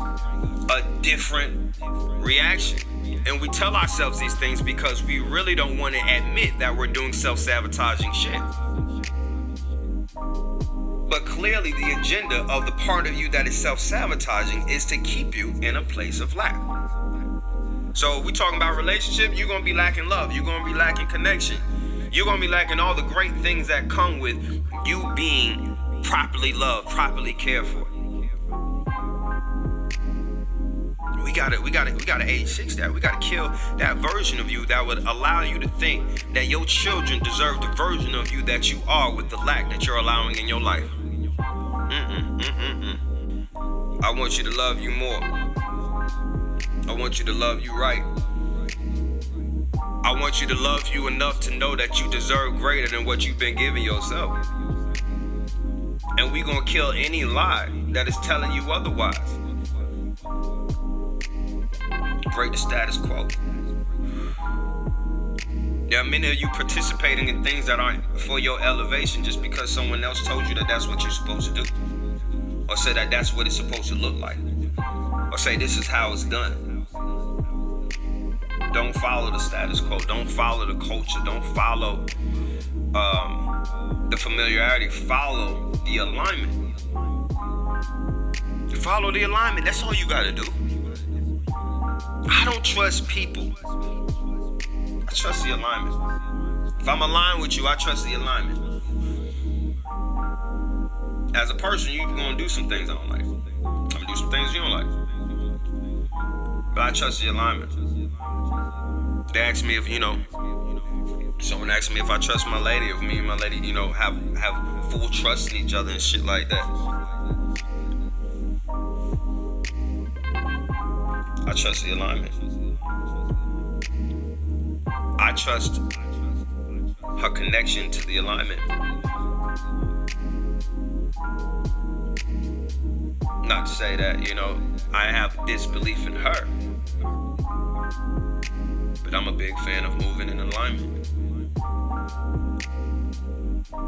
a different reaction. And we tell ourselves these things because we really don't want to admit that we're doing self sabotaging shit. But clearly, the agenda of the part of you that is self sabotaging is to keep you in a place of lack. So, we talking about relationship, you're gonna be lacking love, you're gonna be lacking connection, you're gonna be lacking all the great things that come with you being properly loved, properly cared for. We gotta, we gotta, we gotta age six that. We gotta kill that version of you that would allow you to think that your children deserve the version of you that you are with the lack that you're allowing in your life. Mm-mm, mm-mm, I want you to love you more. I want you to love you right. I want you to love you enough to know that you deserve greater than what you've been giving yourself. And we gonna kill any lie that is telling you otherwise break the status quo. There are many of you participating in things that aren't for your elevation just because someone else told you that that's what you're supposed to do. Or say that that's what it's supposed to look like. Or say this is how it's done. Don't follow the status quo. Don't follow the culture. Don't follow um, the familiarity. Follow the alignment. Follow the alignment. That's all you gotta do. I don't trust people. I trust the alignment. If I'm aligned with you, I trust the alignment. As a person, you're gonna do some things I don't like. I'm gonna do some things you don't like. But I trust the alignment. They ask me if, you know, someone asked me if I trust my lady, if me and my lady, you know, have have full trust in each other and shit like that. I trust the alignment. I trust her connection to the alignment. Not to say that, you know, I have disbelief in her. But I'm a big fan of moving in alignment.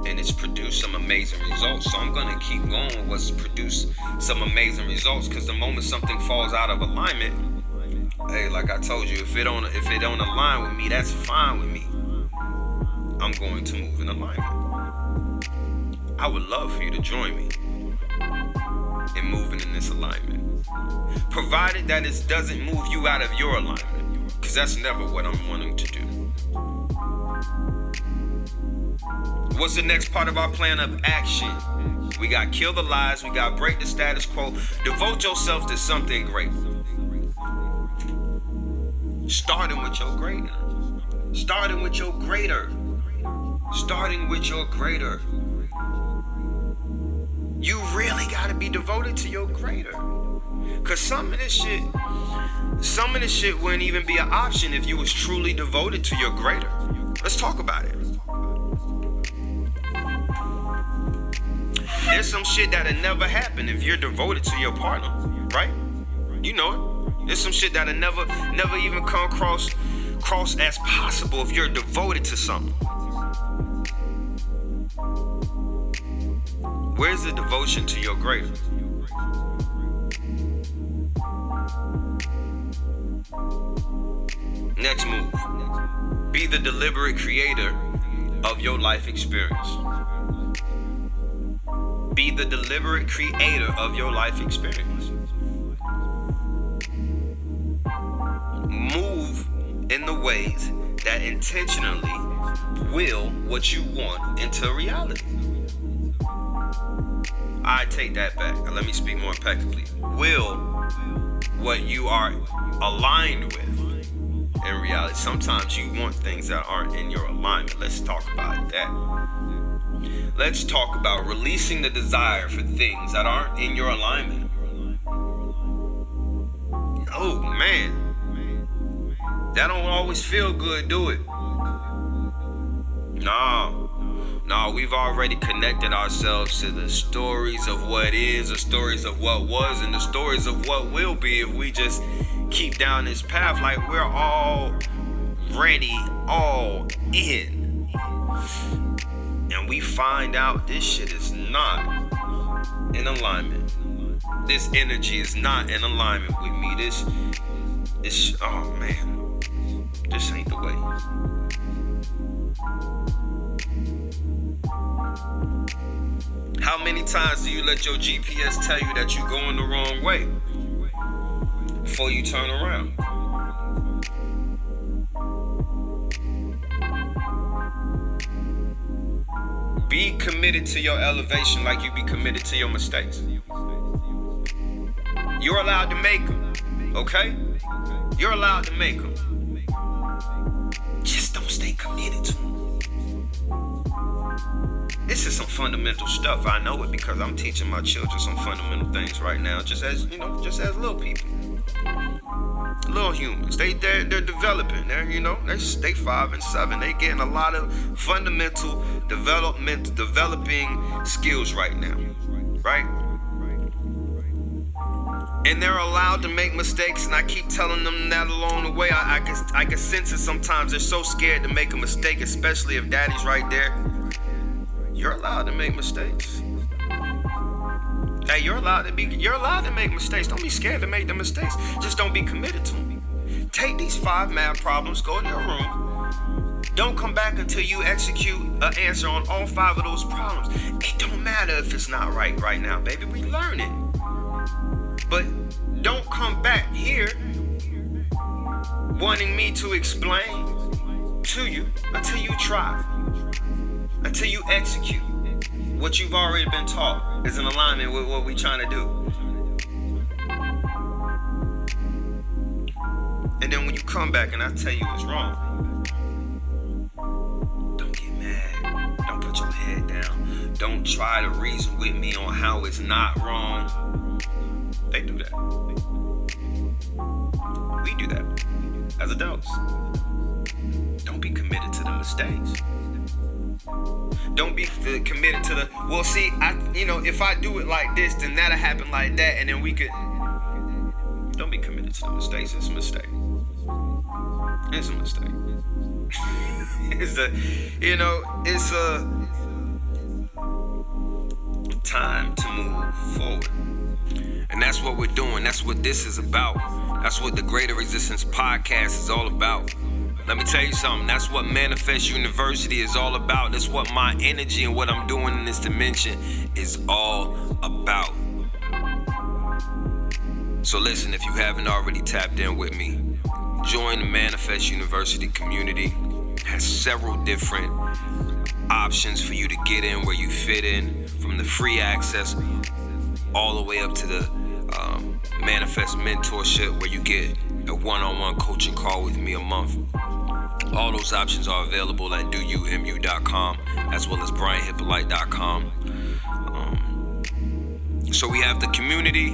And it's produced some amazing results. So I'm gonna keep going with what's produced some amazing results. Cause the moment something falls out of alignment, hey, like I told you, if it don't if it don't align with me, that's fine with me. I'm going to move in alignment. I would love for you to join me in moving in this alignment. Provided that it doesn't move you out of your alignment. Because that's never what I'm wanting to do. What's the next part of our plan of action? We got kill the lies, we got break the status quo, devote yourself to something great. Starting with your greater. Starting with your greater. Starting with your greater. You really gotta be devoted to your greater. Cause some of this shit, some of this shit wouldn't even be an option if you was truly devoted to your greater. Let's talk about it. There's some shit that'll never happen if you're devoted to your partner, right? You know it. There's some shit that'll never, never even come across, cross as possible if you're devoted to something. Where's the devotion to your greater? Next move. Be the deliberate creator of your life experience. Be the deliberate creator of your life experience. Move in the ways that intentionally will what you want into reality. I take that back. Let me speak more impeccably. Will what you are aligned with in reality. Sometimes you want things that aren't in your alignment. Let's talk about that. Let's talk about releasing the desire for things that aren't in your alignment. Oh man. That don't always feel good, do it? No. No, we've already connected ourselves to the stories of what is, the stories of what was, and the stories of what will be if we just keep down this path like we're all ready, all in. And we find out this shit is not in alignment. This energy is not in alignment with me. This, this, oh man, this ain't the way. How many times do you let your GPS tell you that you're going the wrong way before you turn around? Be committed to your elevation like you be committed to your mistakes. You're allowed to make them, okay? You're allowed to make them. Just don't stay committed to them. This is some fundamental stuff. I know it because I'm teaching my children some fundamental things right now, just as you know, just as little people, little humans. They they're, they're developing. They're you know they they five and seven. They getting a lot of fundamental development developing skills right now, right? and they're allowed to make mistakes and i keep telling them that along the way i, I can i can sense it sometimes they're so scared to make a mistake especially if daddy's right there you're allowed to make mistakes hey you're allowed to be you're allowed to make mistakes. Don't be scared to make the mistakes. Just don't be committed to them take these five math problems go to your room. Don't come back until you execute an answer on all five of those problems. It don't matter if it's not right right now baby. We learn it. But don't come back here wanting me to explain to you until you try, until you execute what you've already been taught is in alignment with what we're trying to do. And then when you come back and I tell you it's wrong, don't get mad. Don't put your head down. Don't try to reason with me on how it's not wrong. They do that. We do that as adults. Don't be committed to the mistakes. Don't be uh, committed to the well. See, I you know if I do it like this, then that'll happen like that, and then we could. Don't be committed to the mistakes. It's a mistake. It's a mistake. it's a, you know, it's a time to move forward. And that's what we're doing. That's what this is about. That's what the Greater Existence podcast is all about. Let me tell you something. That's what Manifest University is all about. That's what my energy and what I'm doing in this dimension is all about. So, listen, if you haven't already tapped in with me, join the Manifest University community. It has several different options for you to get in where you fit in, from the free access all the way up to the um, manifest mentorship where you get a one-on-one coaching call with me a month. All those options are available at doumu.com as well as brianhippolyte.com. Um, so we have the community,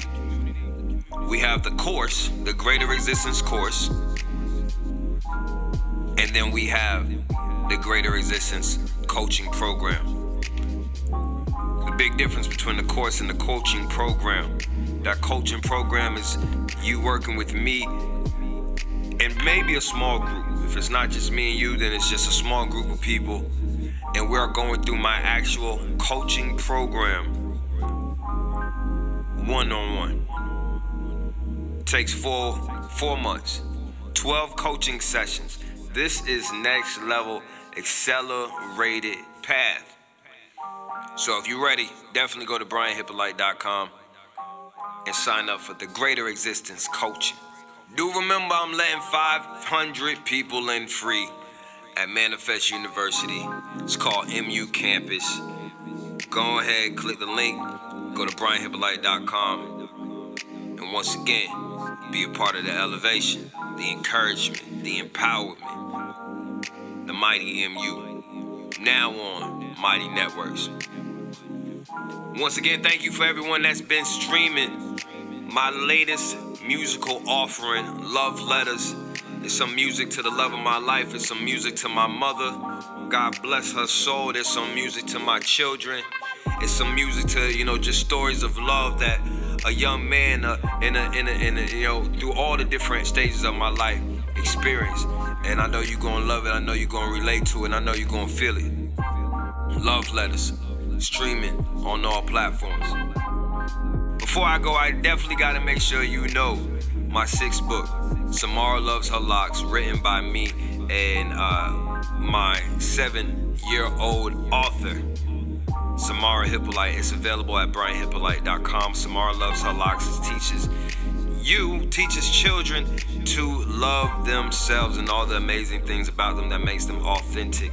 we have the course, the Greater Existence course, and then we have the Greater Existence coaching program The big difference between the course and the coaching program. That coaching program is you working with me and maybe a small group. If it's not just me and you, then it's just a small group of people. And we're going through my actual coaching program one on one. Takes four four months. 12 coaching sessions. This is next level accelerated path. So if you're ready, definitely go to brianhippolyte.com and sign up for the Greater Existence Coaching. Do remember I'm letting 500 people in free at Manifest University. It's called MU Campus. Go ahead, click the link, go to brianhippolyte.com, and once again, be a part of the elevation, the encouragement, the empowerment, the mighty MU. Now on Mighty Networks. Once again, thank you for everyone that's been streaming my latest musical offering, Love Letters. It's some music to the love of my life. It's some music to my mother. God bless her soul. There's some music to my children. It's some music to, you know, just stories of love that a young man uh, in, a, in, a, in a, you know, through all the different stages of my life experienced. And I know you're gonna love it. I know you're gonna relate to it. I know you're gonna feel it. Love Letters streaming on all platforms. Before I go, I definitely gotta make sure you know my sixth book, Samara Loves Her Locks, written by me and uh, my seven year old author, Samara Hippolyte. It's available at brianhippolyte.com. Samara Loves Her Locks teaches you, teaches children to love themselves and all the amazing things about them that makes them authentic.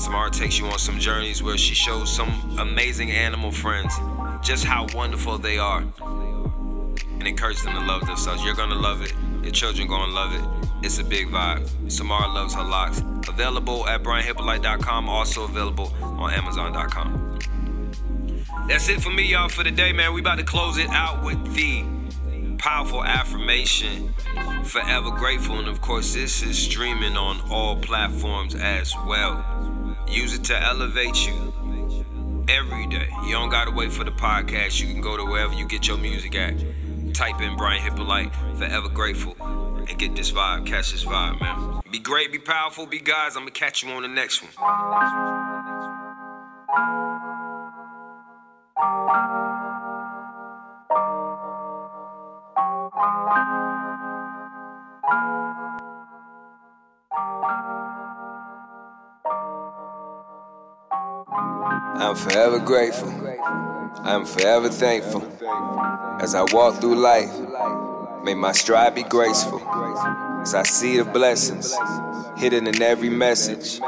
Samara takes you on some journeys where she shows some amazing animal friends just how wonderful they are and encourages them to love themselves. You're gonna love it. Your children gonna love it. It's a big vibe. Samara loves her locks. Available at brianhippolyte.com, also available on amazon.com. That's it for me, y'all, for the day, man. We about to close it out with the powerful affirmation forever grateful and of course this is streaming on all platforms as well use it to elevate you every day you don't gotta wait for the podcast you can go to wherever you get your music at Type in Brian Hippolyte, forever grateful, and get this vibe, catch this vibe, man. Be great, be powerful, be guys. I'm gonna catch you on the next one. I'm forever grateful. I'm forever thankful. As I walk through life, may my stride be graceful. As I see the blessings hidden in every message.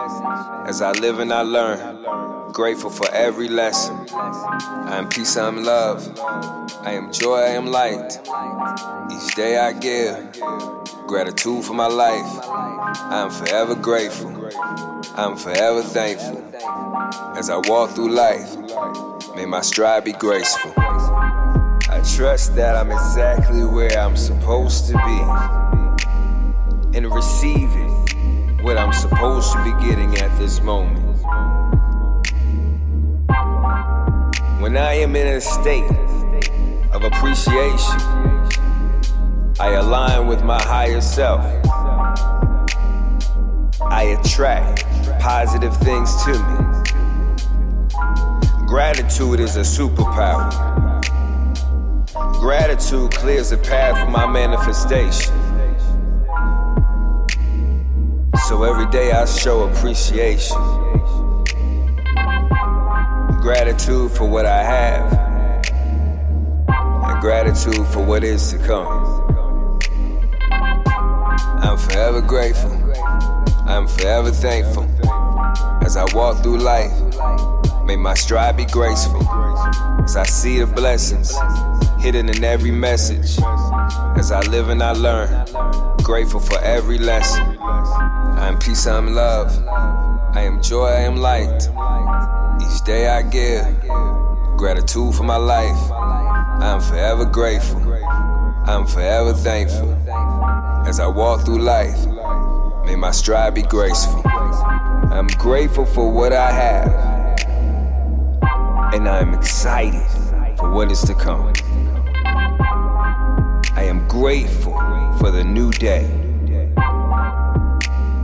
As I live and I learn, grateful for every lesson. I am peace, I am love. I am joy, I am light. Each day I give gratitude for my life. I am forever grateful. I am forever thankful. As I walk through life, may my stride be graceful. Trust that I'm exactly where I'm supposed to be and receiving what I'm supposed to be getting at this moment. When I am in a state of appreciation, I align with my higher self. I attract positive things to me. Gratitude is a superpower. Gratitude clears the path for my manifestation. So every day I show appreciation. Gratitude for what I have, and gratitude for what is to come. I'm forever grateful. I'm forever thankful. As I walk through life, may my stride be graceful. As I see the blessings hidden in every message. As I live and I learn, grateful for every lesson. I am peace, I am love. I am joy, I am light. Each day I give gratitude for my life. I am forever grateful. I am forever thankful. As I walk through life, may my stride be graceful. I'm grateful for what I have, and I am excited for what is to come. Grateful for the new day.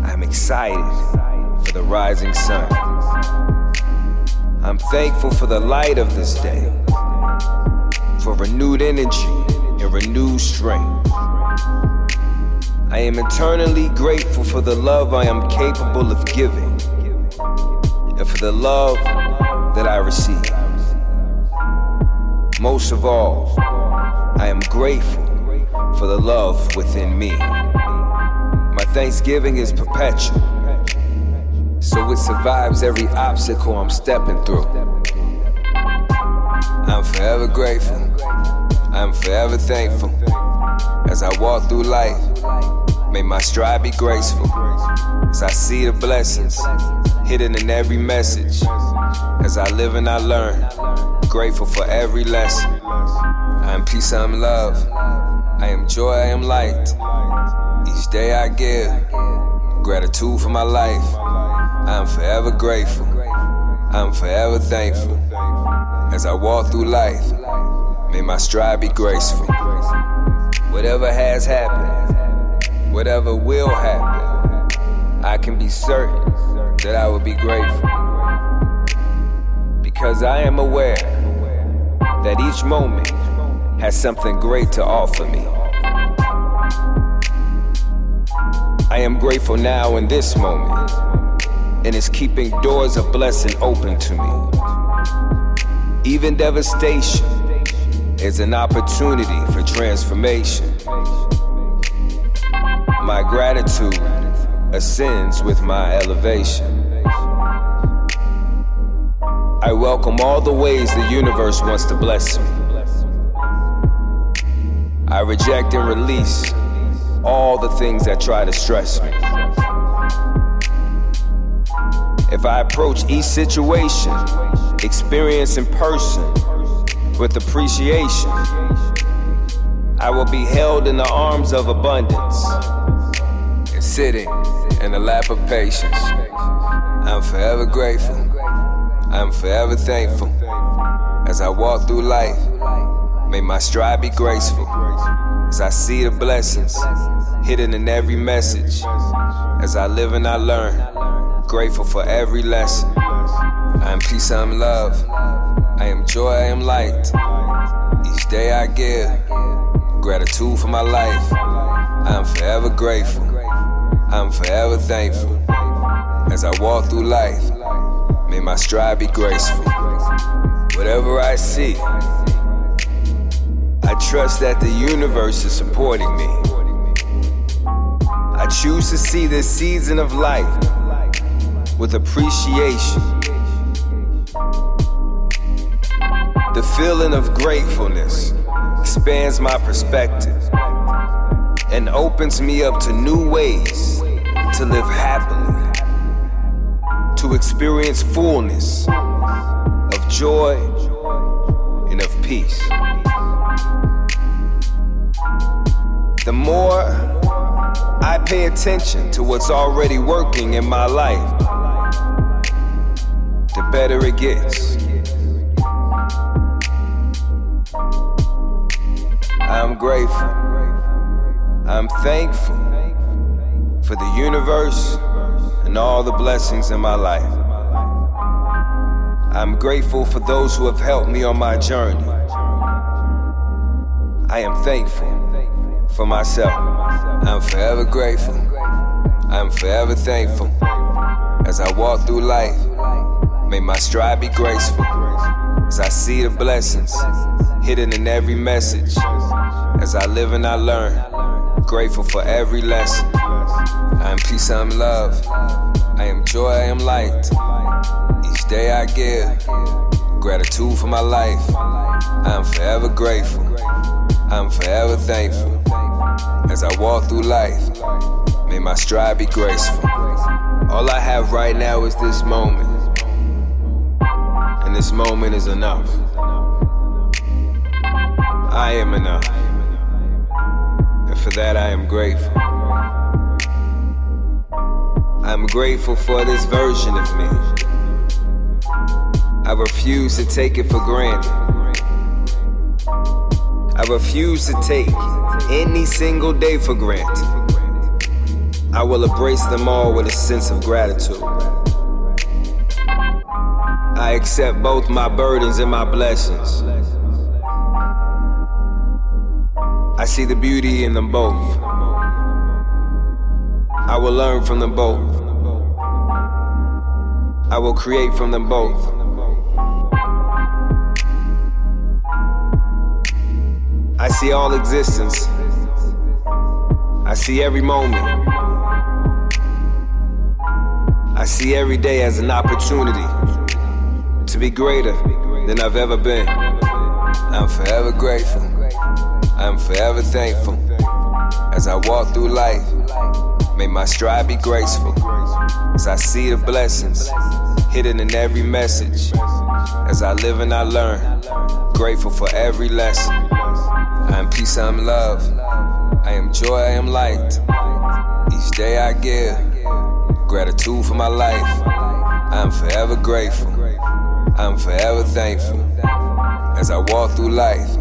I'm excited for the rising sun. I'm thankful for the light of this day, for renewed energy and renewed strength. I am eternally grateful for the love I am capable of giving and for the love that I receive. Most of all, I am grateful for the love within me. My thanksgiving is perpetual, so it survives every obstacle I'm stepping through. I'm forever grateful. I'm forever thankful. As I walk through life, may my stride be graceful. As I see the blessings hidden in every message. As I live and I learn, grateful for every lesson. I am peace, I am love. I am joy, I am light. Each day I give gratitude for my life. I am forever grateful. I am forever thankful. As I walk through life, may my stride be graceful. Whatever has happened, whatever will happen, I can be certain that I will be grateful. Because I am aware that each moment has something great to offer me. I am grateful now in this moment, and it's keeping doors of blessing open to me. Even devastation is an opportunity for transformation. My gratitude ascends with my elevation. I welcome all the ways the universe wants to bless me. I reject and release all the things that try to stress me. If I approach each situation, experience in person, with appreciation, I will be held in the arms of abundance and sitting in the lap of patience. I'm forever grateful. I'm forever thankful. As I walk through life, May my stride be graceful as I see the blessings hidden in every message. As I live and I learn, grateful for every lesson. I am peace, I am love. I am joy, I am light. Each day I give gratitude for my life. I am forever grateful. I am forever thankful. As I walk through life, may my stride be graceful. Whatever I see, I trust that the universe is supporting me. I choose to see this season of life with appreciation. The feeling of gratefulness expands my perspective and opens me up to new ways to live happily, to experience fullness of joy and of peace. The more I pay attention to what's already working in my life, the better it gets. I'm grateful. I'm thankful for the universe and all the blessings in my life. I'm grateful for those who have helped me on my journey. I am thankful for myself. I'm forever grateful. I'm forever thankful. As I walk through life, may my stride be graceful. As I see the blessings hidden in every message. As I live and I learn, grateful for every lesson. I am peace, I am love. I am joy, I am light. Each day I give gratitude for my life. I am forever grateful. I am forever thankful. As I walk through life, may my stride be graceful. All I have right now is this moment, and this moment is enough. I am enough, and for that I am grateful. I'm grateful for this version of me. I refuse to take it for granted. I refuse to take any single day for granted. I will embrace them all with a sense of gratitude. I accept both my burdens and my blessings. I see the beauty in them both. I will learn from them both. I will create from them both. I see all existence. I see every moment. I see every day as an opportunity to be greater than I've ever been. I'm forever grateful. I'm forever thankful. As I walk through life, may my stride be graceful. As I see the blessings hidden in every message. As I live and I learn, grateful for every lesson. I am peace, I am love. I am joy, I am light. Each day I give gratitude for my life. I am forever grateful. I am forever thankful. As I walk through life,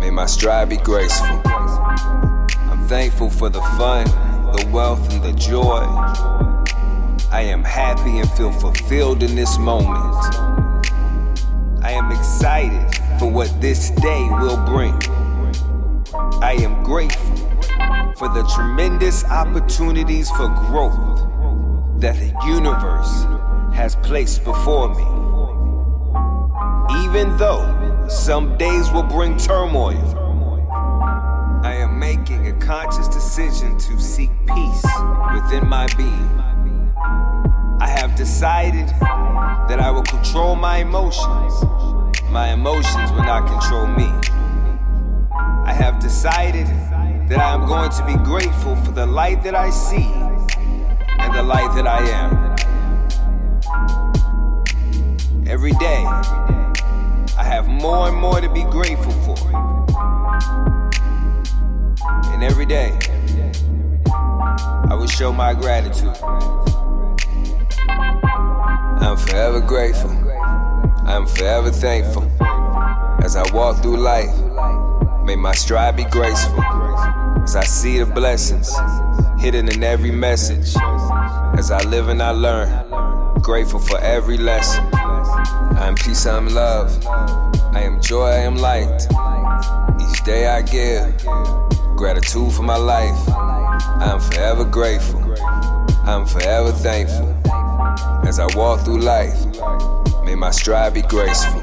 may my stride be graceful. I'm thankful for the fun, the wealth, and the joy. I am happy and feel fulfilled in this moment. I am excited for what this day will bring. I am grateful for the tremendous opportunities for growth that the universe has placed before me. Even though some days will bring turmoil, I am making a conscious decision to seek peace within my being. I have decided that I will control my emotions. My emotions will not control me. I have decided that I am going to be grateful for the light that I see and the light that I am. Every day, I have more and more to be grateful for. And every day, I will show my gratitude. I'm forever grateful. I'm forever thankful. As I walk through life, May my stride be graceful. As I see the blessings hidden in every message. As I live and I learn, grateful for every lesson. I am peace, I am love. I am joy, I am light. Each day I give gratitude for my life. I am forever grateful. I am forever thankful. As I walk through life, may my stride be graceful.